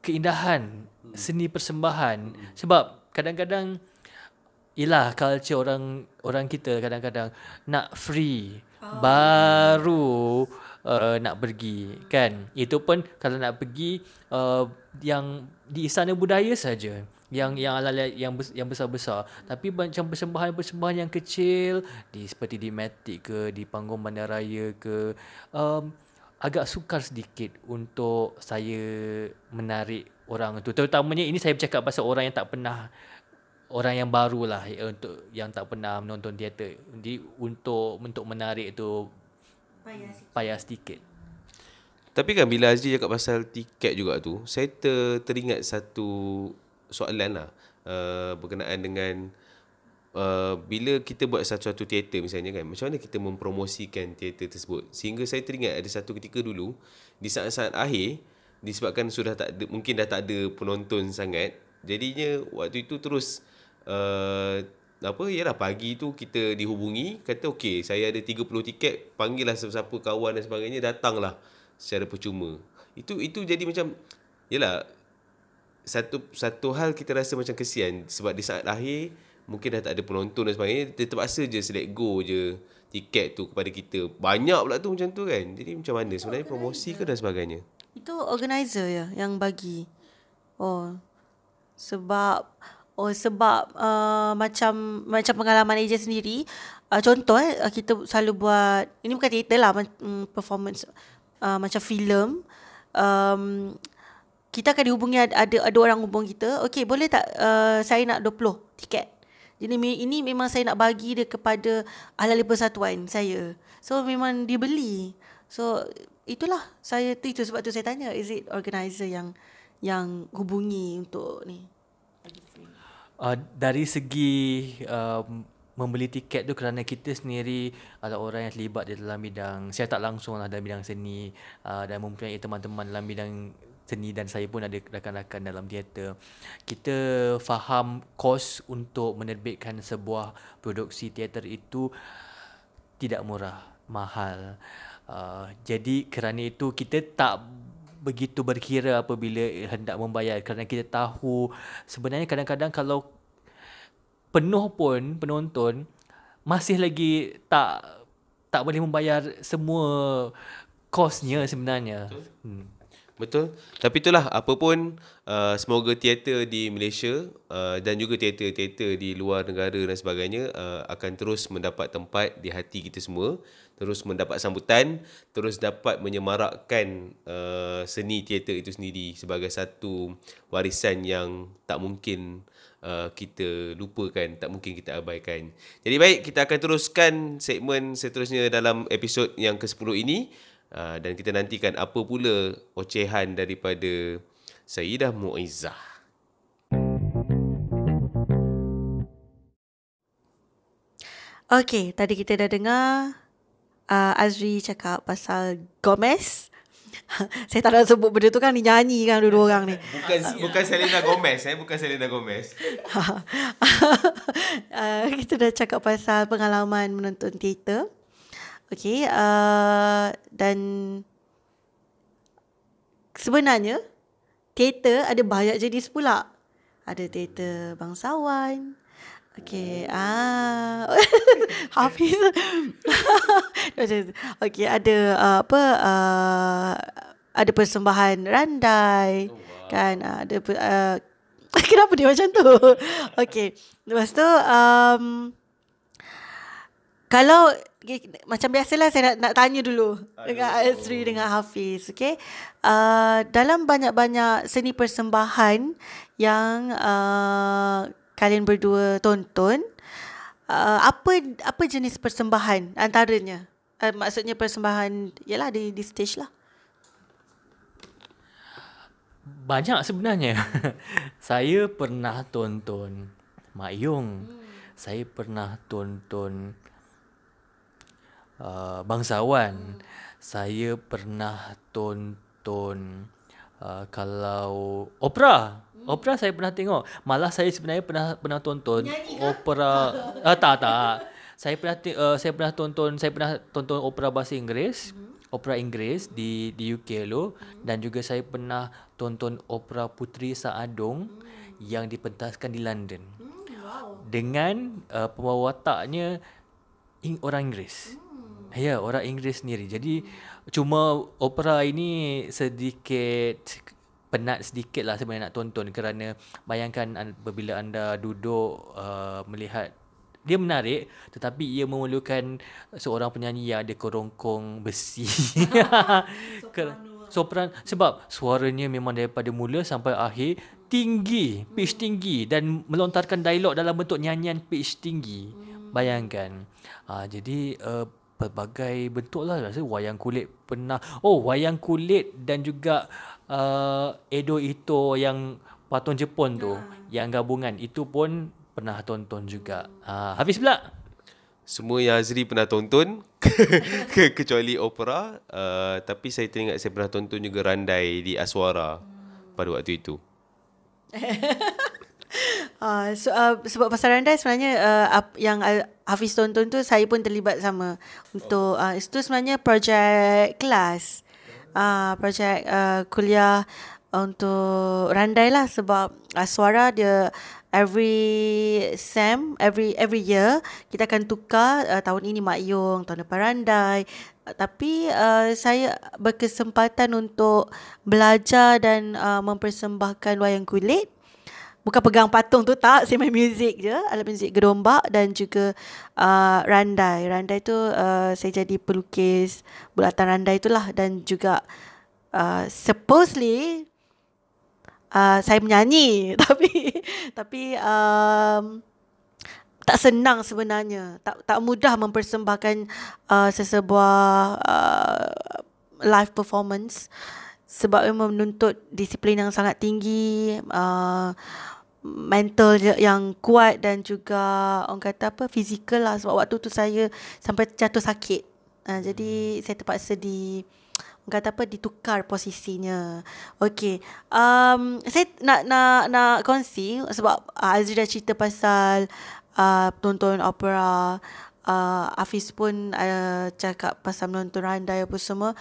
keindahan seni persembahan. Sebab kadang-kadang ialah culture orang orang kita kadang-kadang nak free oh. baru uh, nak pergi kan? Itu pun kalau nak pergi uh, yang di istana budaya saja yang yang ala yang yang besar-besar. Tapi macam persembahan-persembahan yang kecil di seperti di Matic ke di panggung bandaraya ke um, agak sukar sedikit untuk saya menarik orang itu terutamanya ini saya bercakap pasal orang yang tak pernah orang yang baru lah ya, untuk yang tak pernah menonton teater. Jadi untuk untuk menarik itu payah sedikit. payah sedikit. Tapi kan bila Azri cakap pasal tiket juga tu saya ter, teringat satu soalan lah uh, berkenaan dengan uh, bila kita buat satu-satu teater misalnya kan macam mana kita mempromosikan teater tersebut? Sehingga saya teringat ada satu ketika dulu di saat-saat akhir disebabkan sudah tak ada, mungkin dah tak ada penonton sangat jadinya waktu itu terus uh, apa yalah pagi tu kita dihubungi kata okey saya ada 30 tiket panggillah siapa-siapa kawan dan sebagainya datanglah secara percuma. Itu itu jadi macam yalah satu satu hal kita rasa macam kesian. Sebab di saat akhir mungkin dah tak ada penonton dan sebagainya dia terpaksa je select go je tiket tu kepada kita. Banyak pula tu macam tu kan. Jadi macam mana? Sebenarnya promosi ke dan sebagainya? Itu organizer ya yang bagi. Oh sebab oh sebab uh, macam macam pengalaman AJ sendiri uh, contoh eh kita selalu buat ini bukan teater lah um, performance uh, macam filem. Um, kita akan dihubungi ada ada orang hubung kita. Okey, boleh tak uh, saya nak 20 tiket. Jadi ini memang saya nak bagi dia kepada ahli persatuan saya. So memang dia beli. So itulah saya tu itu sebab tu saya tanya is it organizer yang yang hubungi untuk ni. Uh, dari segi um, membeli tiket tu kerana kita sendiri adalah orang yang terlibat di dalam bidang saya tak langsung lah dalam bidang seni uh, dan mempunyai teman-teman dalam bidang seni dan saya pun ada rakan-rakan dalam teater. Kita faham kos untuk menerbitkan sebuah produksi teater itu tidak murah, mahal. Uh, jadi kerana itu kita tak begitu berkira apabila hendak membayar kerana kita tahu sebenarnya kadang-kadang kalau penuh pun penonton masih lagi tak tak boleh membayar semua kosnya sebenarnya. Hmm. Betul. Tapi itulah apa pun uh, semoga teater di Malaysia uh, dan juga teater-teater di luar negara dan sebagainya uh, akan terus mendapat tempat di hati kita semua, terus mendapat sambutan, terus dapat menyemarakkan uh, seni teater itu sendiri sebagai satu warisan yang tak mungkin uh, kita lupakan, tak mungkin kita abaikan. Jadi baik, kita akan teruskan segmen seterusnya dalam episod yang ke-10 ini. Uh, dan kita nantikan apa pula ocehan daripada Sayyidah Muizzah. Okay, tadi kita dah dengar uh, Azri cakap pasal Gomez. Saya tak nak sebut benda tu kan ni nyanyi kan dua-dua orang ni. Bukan bukan Selena Gomez eh, bukan Selena Gomez. uh, kita dah cakap pasal pengalaman menonton teater. Okay, uh, dan sebenarnya teater ada banyak jenis pula. Ada teater bangsawan. Okay, ah, Hafiz. okay, ada uh, apa? Uh, ada persembahan randai, oh, wow. kan? Uh, ada uh, kenapa dia macam tu? okay, lepas tu um, kalau macam biasalah saya nak, nak tanya dulu Aduh. dengan Azri dengan Hafiz okay? Uh, dalam banyak-banyak seni persembahan yang uh, kalian berdua tonton uh, apa apa jenis persembahan antaranya? Uh, maksudnya persembahan yalah di di stage lah. Banyak sebenarnya. Saya pernah tonton Mak Yung hmm. saya pernah tonton uh, bangsawan. Saya pernah tonton uh, kalau opera. Opera saya pernah tengok. Malah saya sebenarnya pernah pernah tonton opera. Ah uh, tak tak. Saya pernah uh, saya pernah tonton saya pernah tonton opera bahasa Inggeris. Opera Inggeris di di UK lo dan juga saya pernah tonton opera Putri Saadong yang dipentaskan di London. Dengan uh, pembawa wataknya orang Inggeris. Ya, orang Inggeris sendiri. Jadi cuma opera ini sedikit penat sedikit lah sebenarnya nak tonton kerana bayangkan apabila anda duduk uh, melihat dia menarik tetapi ia memerlukan seorang penyanyi yang ada kerongkong besi. Sopran sebab suaranya memang daripada mula sampai akhir tinggi, pitch tinggi dan melontarkan dialog dalam bentuk nyanyian pitch tinggi. Bayangkan. Uh, jadi uh, pelbagai bentuk lah rasa wayang kulit pernah oh wayang kulit dan juga uh, Edo Ito yang patung Jepun tu hmm. yang gabungan itu pun pernah tonton juga uh, habis pula semua yang Azri pernah tonton kecuali opera uh, tapi saya teringat saya pernah tonton juga Randai di Aswara pada waktu itu uh, so, uh, sebab pasal randai sebenarnya uh, yang Hafiz tonton tu saya pun terlibat sama untuk uh, itu sebenarnya projek kelas. Uh, projek uh, kuliah untuk randai lah sebab uh, suara dia every sem every every year kita akan tukar uh, tahun ini Mak Yong tahun depan randai uh, tapi uh, saya berkesempatan untuk belajar dan uh, mempersembahkan wayang kulit bukan pegang patung tu tak. Saya main muzik je. Alat muzik gerombak dan juga uh, randai. Randai tu uh, saya jadi pelukis bulatan randai itulah dan juga uh, supposedly uh, saya menyanyi. Tapi tapi um, tak senang sebenarnya. Tak tak mudah mempersembahkan uh, sesebuah uh, live performance. Sebab memang menuntut disiplin yang sangat tinggi uh, mental yang kuat dan juga orang kata apa fizikal lah sebab waktu tu saya sampai jatuh sakit. Uh, jadi saya terpaksa di orang kata apa ditukar posisinya. Okey. Um saya nak nak nak kongsi sebab uh, Azri dah cerita pasal uh, tonton opera uh, Hafiz pun uh, cakap pasal menonton randai apa semua.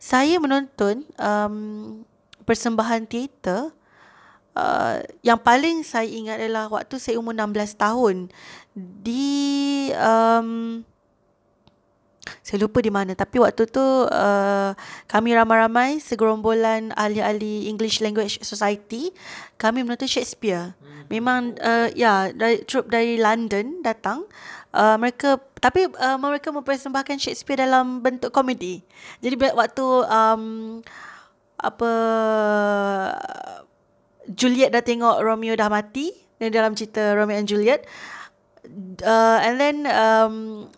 Saya menonton um, persembahan teater Uh, yang paling saya ingat adalah waktu saya umur 16 tahun. Di um, saya lupa di mana. Tapi waktu tu uh, kami ramai-ramai segerombolan ahli-ahli English Language Society. Kami menonton Shakespeare. Memang uh, ya dari troupe dari London datang. Uh, mereka tapi uh, mereka mempersembahkan Shakespeare dalam bentuk komedi. Jadi waktu um, apa Juliet dah tengok Romeo dah mati dan dalam cerita Romeo and Juliet. Uh, and then um,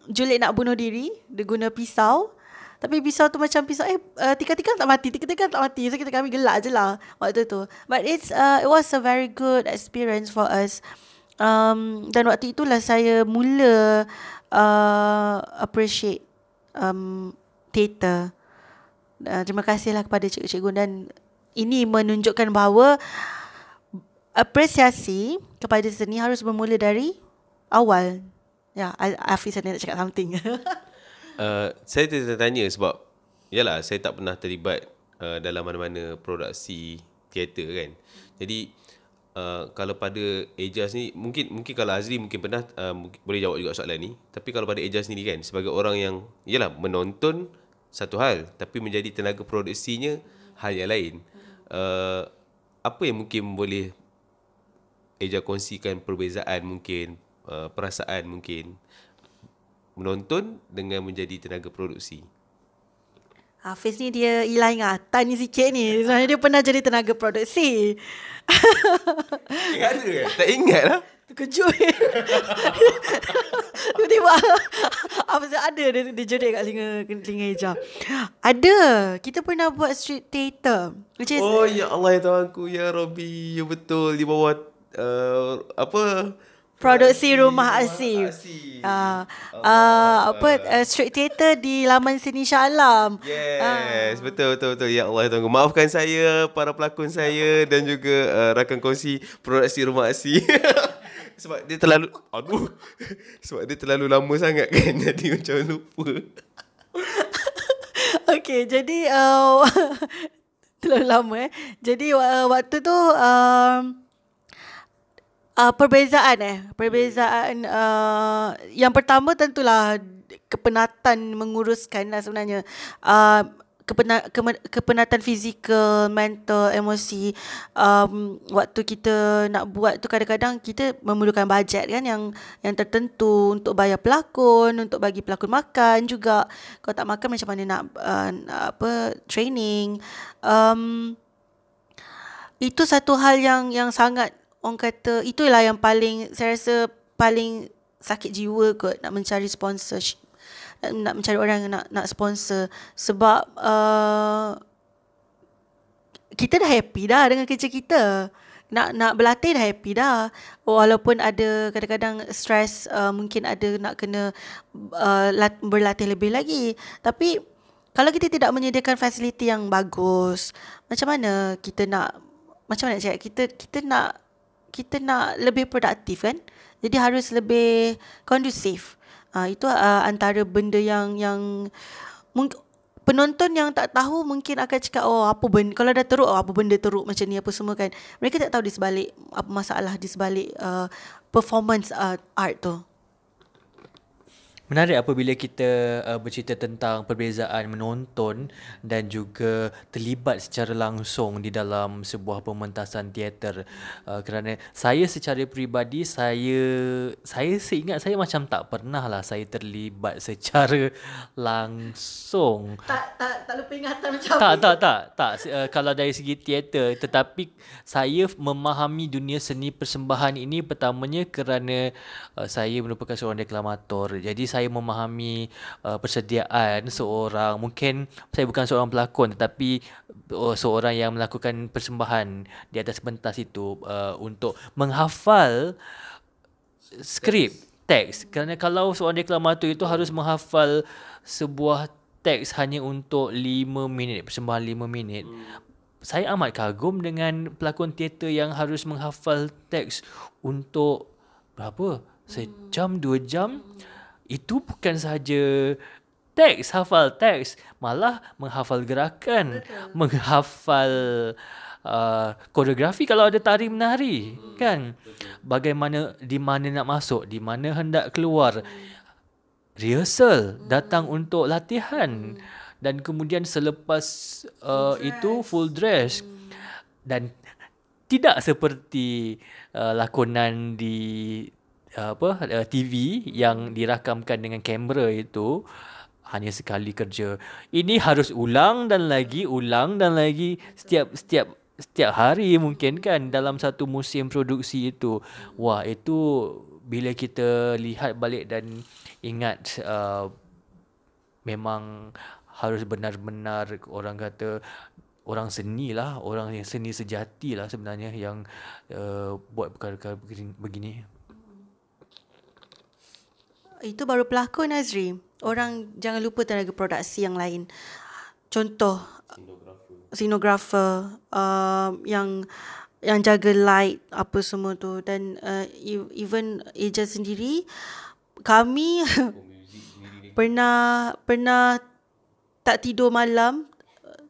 Juliet nak bunuh diri dia guna pisau. Tapi pisau tu macam pisau eh uh, tika-tika tak mati tika-tika tak mati. So kita kami gelak je lah waktu tu. But it's uh, it was a very good experience for us. Um, dan waktu itulah saya mula uh, appreciate um, theatre. Uh, terima kasihlah kepada cikgu-cikgu dan ini menunjukkan bahawa apresiasi kepada seni harus bermula dari awal. Ya, Hafiz ada nak cakap something. Uh, saya tertanya sebab yalah saya tak pernah terlibat uh, dalam mana-mana produksi teater kan. Jadi uh, kalau pada Ejaz ni mungkin mungkin kalau Azri mungkin pernah uh, mungkin, boleh jawab juga soalan ni. Tapi kalau pada Ejaz sendiri kan sebagai orang yang yalah menonton satu hal tapi menjadi tenaga produksinya hal yang lain. Uh, apa yang mungkin boleh Eja kongsikan perbezaan mungkin uh, perasaan mungkin menonton dengan menjadi tenaga produksi. Hafiz ni dia hilang ingatan ni sikit ni. Sebenarnya dia pernah jadi tenaga produksi. Ingat ada ke? Tak ingat lah. Terkejut. Tiba-tiba apa ada dia, dia jerit kat telinga telinga hijau. Ada. Kita pernah buat street theater. Which is Oh ya Allah ya Tuhanku ya Rabbi. Ya betul di bawah uh, apa? Produksi Rumah Asih. Asih. Uh, uh, apa uh, street theater di Laman Seni Shah Alam. Yes, betul betul betul. Ya Allah ya Tuhanku. Maafkan saya para pelakon saya dan juga uh, rakan kongsi produksi Rumah Asih. Sebab dia terlalu aduh. Sebab dia terlalu lama sangat kan. Jadi macam lupa. Okay, jadi uh, terlalu lama eh. Jadi uh, waktu tu um, uh, perbezaan eh. Perbezaan uh, yang pertama tentulah kepenatan menguruskan lah sebenarnya. Uh, kepena, kepenatan fizikal, mental, emosi um, waktu kita nak buat tu kadang-kadang kita memerlukan bajet kan yang yang tertentu untuk bayar pelakon, untuk bagi pelakon makan juga. Kalau tak makan macam mana nak, uh, apa training. Um, itu satu hal yang yang sangat orang kata itulah yang paling saya rasa paling sakit jiwa kot nak mencari sponsorship nak, nak mencari orang yang nak nak sponsor. Sebab uh, kita dah happy dah dengan kerja kita. Nak nak berlatih dah happy dah. Walaupun ada kadang-kadang stress uh, mungkin ada nak kena uh, lat, berlatih lebih lagi. Tapi kalau kita tidak menyediakan fasiliti yang bagus macam mana kita nak macam mana cakap kita kita nak kita nak lebih produktif kan? Jadi harus lebih kondusif uh, itu uh, antara benda yang yang mungkin penonton yang tak tahu mungkin akan cakap oh apa benda kalau dah teruk oh, apa benda teruk macam ni apa semua kan. Mereka tak tahu di sebalik apa masalah di sebalik uh, performance uh, art tu Menarik apabila kita uh, bercerita tentang perbezaan menonton dan juga terlibat secara langsung di dalam sebuah pementasan teater. Uh, kerana saya secara peribadi saya saya seingat saya macam tak pernah lah saya terlibat secara langsung. Tak tak tak lupa ingatan macam tak tak tak tak. Uh, kalau dari segi teater tetapi saya memahami dunia seni persembahan ini pertamanya kerana uh, saya merupakan seorang deklamator. Jadi saya memahami uh, persediaan seorang. Mungkin saya bukan seorang pelakon tetapi uh, seorang yang melakukan persembahan di atas pentas itu uh, untuk menghafal skrip teks. Kerana kalau seorang deklamator itu harus menghafal sebuah teks hanya untuk 5 minit persembahan 5 minit. Saya amat kagum dengan pelakon teater yang harus menghafal teks untuk berapa? Sejam dua jam itu bukan sahaja teks hafal teks malah menghafal gerakan menghafal uh, koreografi kalau ada tari menari kan? bagaimana di mana nak masuk di mana hendak keluar. Rehearsal, datang untuk latihan. Dan kemudian selepas uh, itu full dress. Dan tidak seperti uh, lakonan di apa TV yang dirakamkan dengan kamera itu hanya sekali kerja. Ini harus ulang dan lagi ulang dan lagi setiap setiap setiap hari mungkin kan dalam satu musim produksi itu. Wah, itu bila kita lihat balik dan ingat uh, memang harus benar-benar orang kata orang seni lah, orang yang seni sejati lah sebenarnya yang uh, buat perkara-perkara begini. Itu baru pelakon Azri. Orang jangan lupa tenaga produksi yang lain. Contoh scenografer uh, yang yang jaga light apa semua tu dan uh, e- even Eja sendiri kami pernah pernah tak tidur malam uh,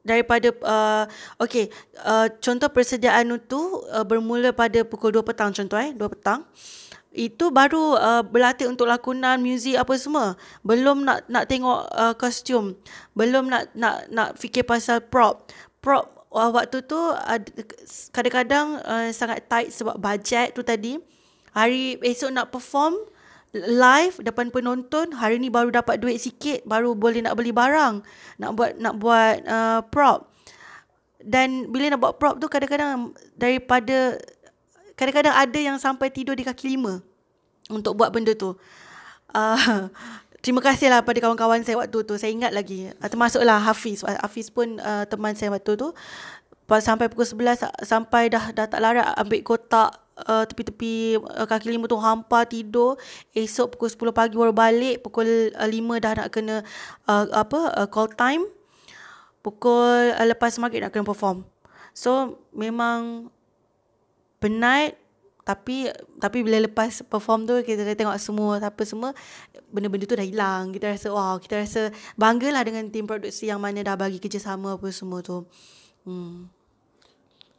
daripada uh, okey uh, contoh persediaan itu uh, bermula pada pukul 2 petang contoh eh 2 petang itu baru uh, berlatih untuk lakonan muzik apa semua. Belum nak nak tengok uh, kostum belum nak nak nak fikir pasal prop. Prop uh, waktu tu uh, kadang-kadang uh, sangat tight sebab bajet tu tadi. Hari esok nak perform live depan penonton hari ni baru dapat duit sikit baru boleh nak beli barang. Nak buat nak buat uh, prop. Dan bila nak buat prop tu kadang-kadang daripada kadang-kadang ada yang sampai tidur di kaki lima untuk buat benda tu. Uh, terima kasihlah pada kawan-kawan saya waktu tu. Saya ingat lagi. Uh, termasuklah Hafiz. Hafiz pun uh, teman saya waktu tu. Sampai pukul 11 sampai dah dah tak larat ambil kotak uh, tepi-tepi uh, kaki lima tu hampa tidur. Esok pukul 10 pagi baru balik. Pukul uh, 5 dah nak kena uh, apa uh, call time. Pukul uh, lepas maghrib nak kena perform. So memang penat tapi tapi bila lepas perform tu kita dah tengok semua apa semua benda-benda tu dah hilang kita rasa wow kita rasa banggalah dengan tim produksi yang mana dah bagi kerjasama apa semua tu hmm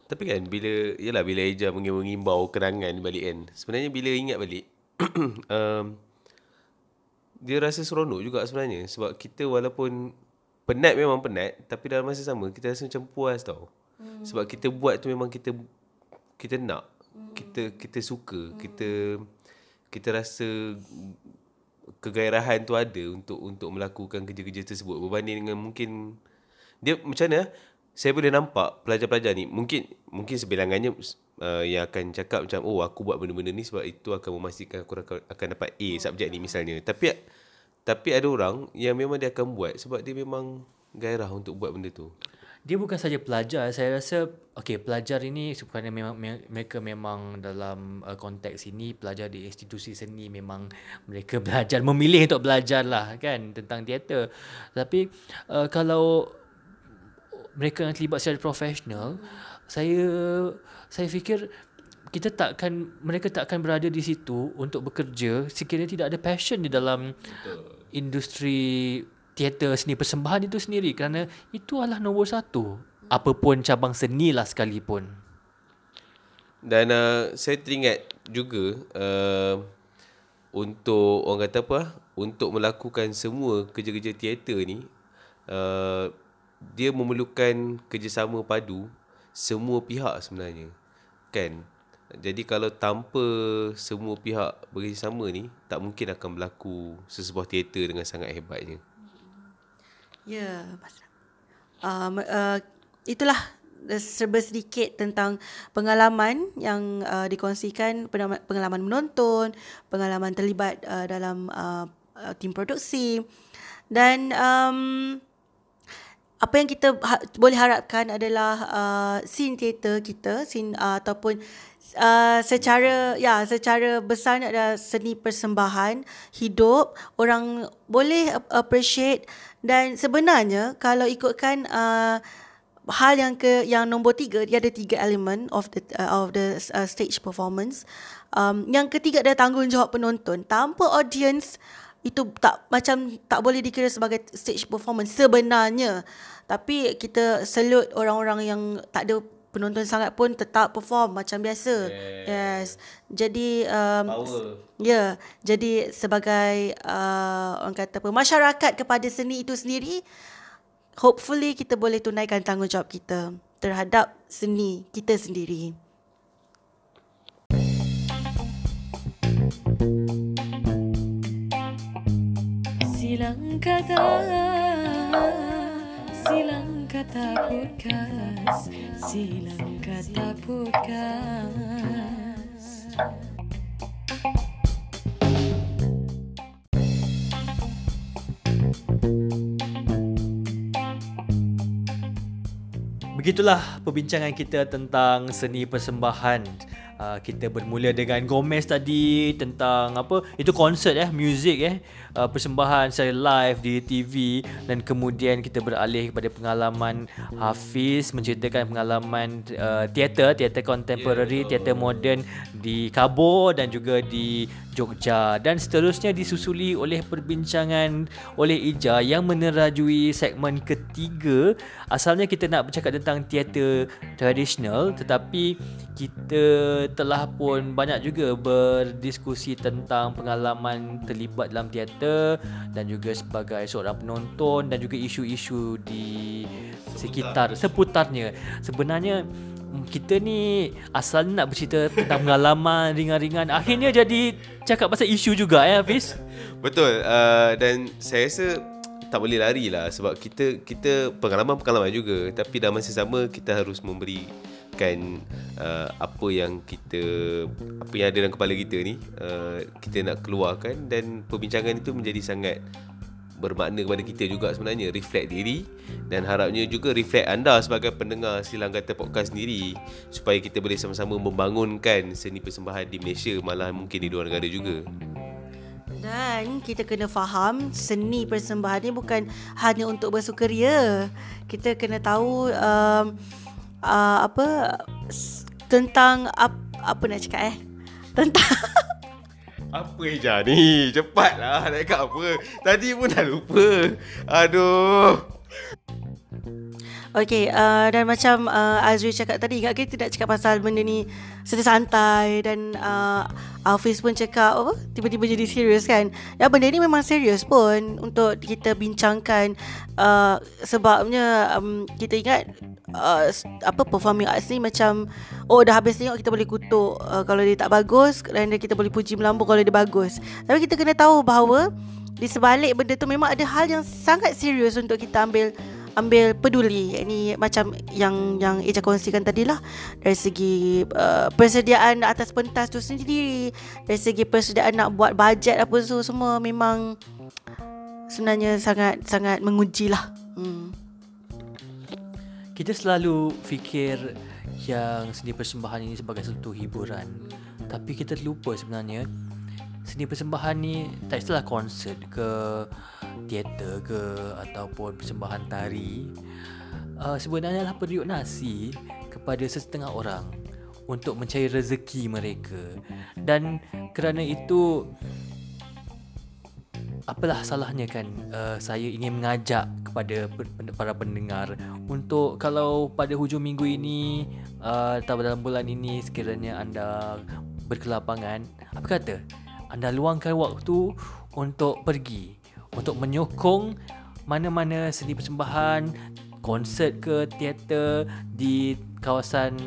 Tapi kan bila yalah bila Eja mengimbau kenangan balik kan. Sebenarnya bila ingat balik um, dia rasa seronok juga sebenarnya sebab kita walaupun penat memang penat tapi dalam masa sama kita rasa macam puas tau. Hmm. Sebab kita buat tu memang kita kita nak. Kita kita suka, kita kita rasa kegairahan tu ada untuk untuk melakukan kerja-kerja tersebut. Berbanding dengan mungkin dia macam mana saya boleh nampak pelajar-pelajar ni mungkin mungkin sebilangannya uh, yang akan cakap macam oh aku buat benda-benda ni sebab itu akan memastikan aku akan dapat A subjek ni misalnya. Tapi tapi ada orang yang memang dia akan buat sebab dia memang gairah untuk buat benda tu Dia bukan saja pelajar, saya rasa okey pelajar ini sebenarnya memang me- mereka memang dalam uh, konteks ini pelajar di institusi seni memang mereka belajar memilih untuk belajar lah kan tentang teater. Tapi uh, kalau mereka yang terlibat secara profesional, saya saya fikir kita takkan mereka takkan berada di situ untuk bekerja sekiranya tidak ada passion di dalam industri teater seni persembahan itu sendiri kerana itu adalah nombor satu apapun cabang seni lah sekalipun Dan uh, saya teringat juga uh, untuk orang kata apa? Untuk melakukan semua kerja-kerja teater ni uh, dia memerlukan kerjasama padu semua pihak sebenarnya. Kan? Jadi kalau tanpa semua pihak bekerjasama ni tak mungkin akan berlaku sesebuah teater dengan sangat hebatnya. Ya, yeah, um, uh, itulah serba sedikit tentang pengalaman yang uh, dikongsikan pengalaman menonton, pengalaman terlibat uh, dalam uh, uh, tim produksi. Dan um, apa yang kita ha- boleh harapkan adalah uh, scene teater kita, scene uh, ataupun uh, secara ya secara besarnya adalah seni persembahan hidup orang boleh appreciate dan sebenarnya kalau ikutkan uh, hal yang ke yang nombor tiga dia ada tiga elemen of the uh, of the uh, stage performance. Um, yang ketiga adalah tanggungjawab penonton. Tanpa audience itu tak macam tak boleh dikira sebagai stage performance sebenarnya. Tapi kita salute orang-orang yang tak ada penonton sangat pun tetap perform macam biasa. Yes. Yes. Jadi um, Power. Ya, yeah, jadi sebagai uh, orang kata apa masyarakat kepada seni itu sendiri, hopefully kita boleh tunaikan tanggungjawab kita terhadap seni kita sendiri. Silang kata Silang kata podcast Silang kata podcast Begitulah perbincangan kita tentang seni persembahan. Uh, kita bermula dengan Gomez tadi tentang apa? Itu konsert eh, music eh, uh, persembahan secara live di TV dan kemudian kita beralih kepada pengalaman Hafiz menceritakan pengalaman uh, teater, teater contemporary, teater moden di Kabul dan juga di Jogja dan seterusnya disusuli oleh perbincangan oleh Ija yang menerajui segmen ketiga. Asalnya kita nak bercakap tentang teater tradisional tetapi kita telah pun banyak juga berdiskusi tentang pengalaman terlibat dalam teater dan juga sebagai seorang penonton dan juga isu-isu di sekitar seputarnya. Sebenarnya kita ni asal nak bercerita tentang pengalaman ringan-ringan. Akhirnya jadi cakap pasal isu juga ya Hafiz. Betul. Uh, dan saya rasa tak boleh lari lah sebab kita kita pengalaman-pengalaman juga. Tapi dalam masa sama kita harus memberikan uh, apa yang kita apa yang ada dalam kepala kita ni uh, kita nak keluarkan. Dan perbincangan itu menjadi sangat bermakna kepada kita juga sebenarnya reflect diri dan harapnya juga reflect anda sebagai pendengar Silang Kata Podcast sendiri supaya kita boleh sama-sama membangunkan seni persembahan di Malaysia malah mungkin di luar negara juga. Dan kita kena faham seni persembahan ni bukan hanya untuk bersukaria. Kita kena tahu um, uh, apa tentang ap, apa nak cakap eh? Tentang Apa Eja ni? Cepatlah nak cakap apa. Tadi pun dah lupa. Aduh. Okay, uh, dan macam uh, Azri cakap tadi, ingat kita tidak cakap pasal benda ni secara santai dan uh, Hafiz pun cakap apa, tiba-tiba jadi serius kan. Ya benda ni memang serius pun untuk kita bincangkan uh, sebabnya um, kita ingat uh, apa performing arts ni macam oh dah habis tengok kita boleh kutuk uh, kalau dia tak bagus dan kita boleh puji melambung kalau dia bagus. Tapi kita kena tahu bahawa di sebalik benda tu memang ada hal yang sangat serius untuk kita ambil ambil peduli ini macam yang yang Eja kongsikan tadi lah dari segi uh, persediaan atas pentas tu sendiri dari segi persediaan nak buat bajet apa tu semua memang sebenarnya sangat sangat menguji lah hmm. Kita selalu fikir yang seni persembahan ini sebagai satu hiburan. Tapi kita lupa sebenarnya seni persembahan ni tak istilah konsert ke teater ke ataupun persembahan tari. Uh, sebenarnya adalah periuk nasi kepada sesetengah orang untuk mencari rezeki mereka. Dan kerana itu apalah salahnya kan uh, saya ingin mengajak kepada para pendengar untuk kalau pada hujung minggu ini uh, atau dalam bulan ini sekiranya anda berkelapangan apa kata anda luangkan waktu untuk pergi untuk menyokong mana-mana seni persembahan konsert ke teater di kawasan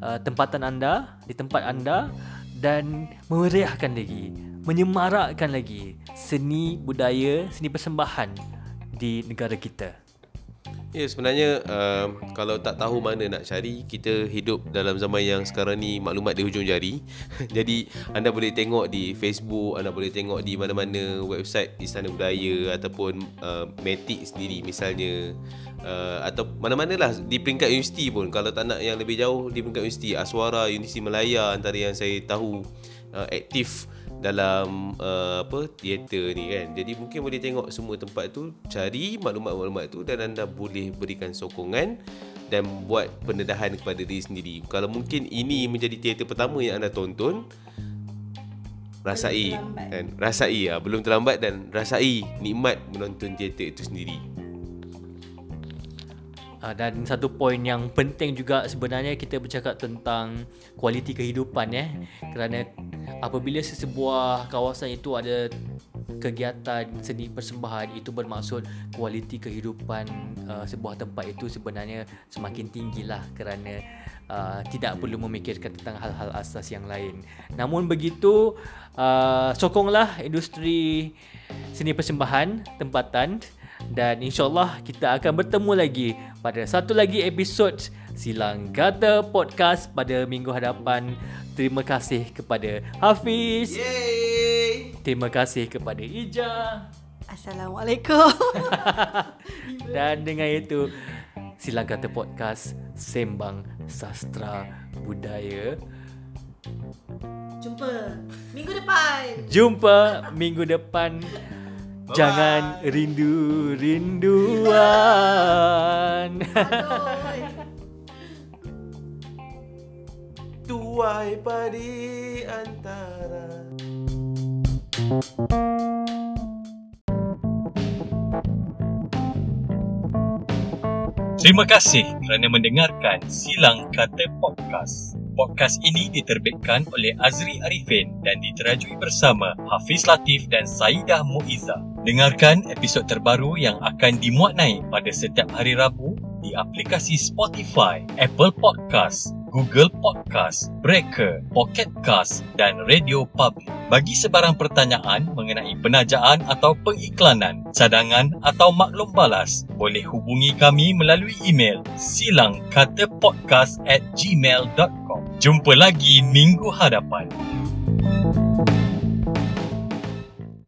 uh, tempatan anda di tempat anda dan memeriahkan lagi menyemarakkan lagi seni budaya seni persembahan di negara kita Ya sebenarnya uh, kalau tak tahu mana nak cari kita hidup dalam zaman yang sekarang ni maklumat di hujung jari. Jadi anda boleh tengok di Facebook, anda boleh tengok di mana-mana website Istana Budaya ataupun uh, Matic sendiri misalnya. Uh, atau mana-mana lah di peringkat universiti pun. Kalau tak nak yang lebih jauh di peringkat universiti Aswara, Universiti Melaya antara yang saya tahu uh, aktif dalam uh, apa teater ni kan. Jadi mungkin boleh tengok semua tempat tu, cari maklumat-maklumat tu dan anda boleh berikan sokongan dan buat pendedahan kepada diri sendiri. Kalau mungkin ini menjadi teater pertama yang anda tonton, rasai kan rasai ah belum terlambat dan rasai nikmat menonton teater itu sendiri. Uh, dan satu poin yang penting juga sebenarnya kita bercakap tentang kualiti kehidupan eh kerana apabila sesebuah kawasan itu ada kegiatan seni persembahan itu bermaksud kualiti kehidupan uh, sebuah tempat itu sebenarnya semakin tinggilah kerana uh, tidak perlu memikirkan tentang hal-hal asas yang lain. Namun begitu uh, sokonglah industri seni persembahan tempatan dan insyaallah kita akan bertemu lagi pada satu lagi episod Silang Kata Podcast pada minggu hadapan. Terima kasih kepada Hafiz. Yeay. Terima kasih kepada Ija. Assalamualaikum. Dan dengan itu Silang Kata Podcast Sembang Sastra Budaya. Jumpa minggu depan. Jumpa minggu depan. Jangan rindu-rinduan. Aduh. Tuai padi antara Terima kasih kerana mendengarkan Silang Kata Podcast. Podcast ini diterbitkan oleh Azri Arifin dan diterajui bersama Hafiz Latif dan Saidah Muiza. Dengarkan episod terbaru yang akan dimuat naik pada setiap hari Rabu di aplikasi Spotify, Apple Podcast, Google Podcast, Breaker, Pocket Cast dan Radio Public. Bagi sebarang pertanyaan mengenai penajaan atau pengiklanan, cadangan atau maklum balas, boleh hubungi kami melalui email silangkatapodcast at gmail.com. Jumpa lagi minggu hadapan.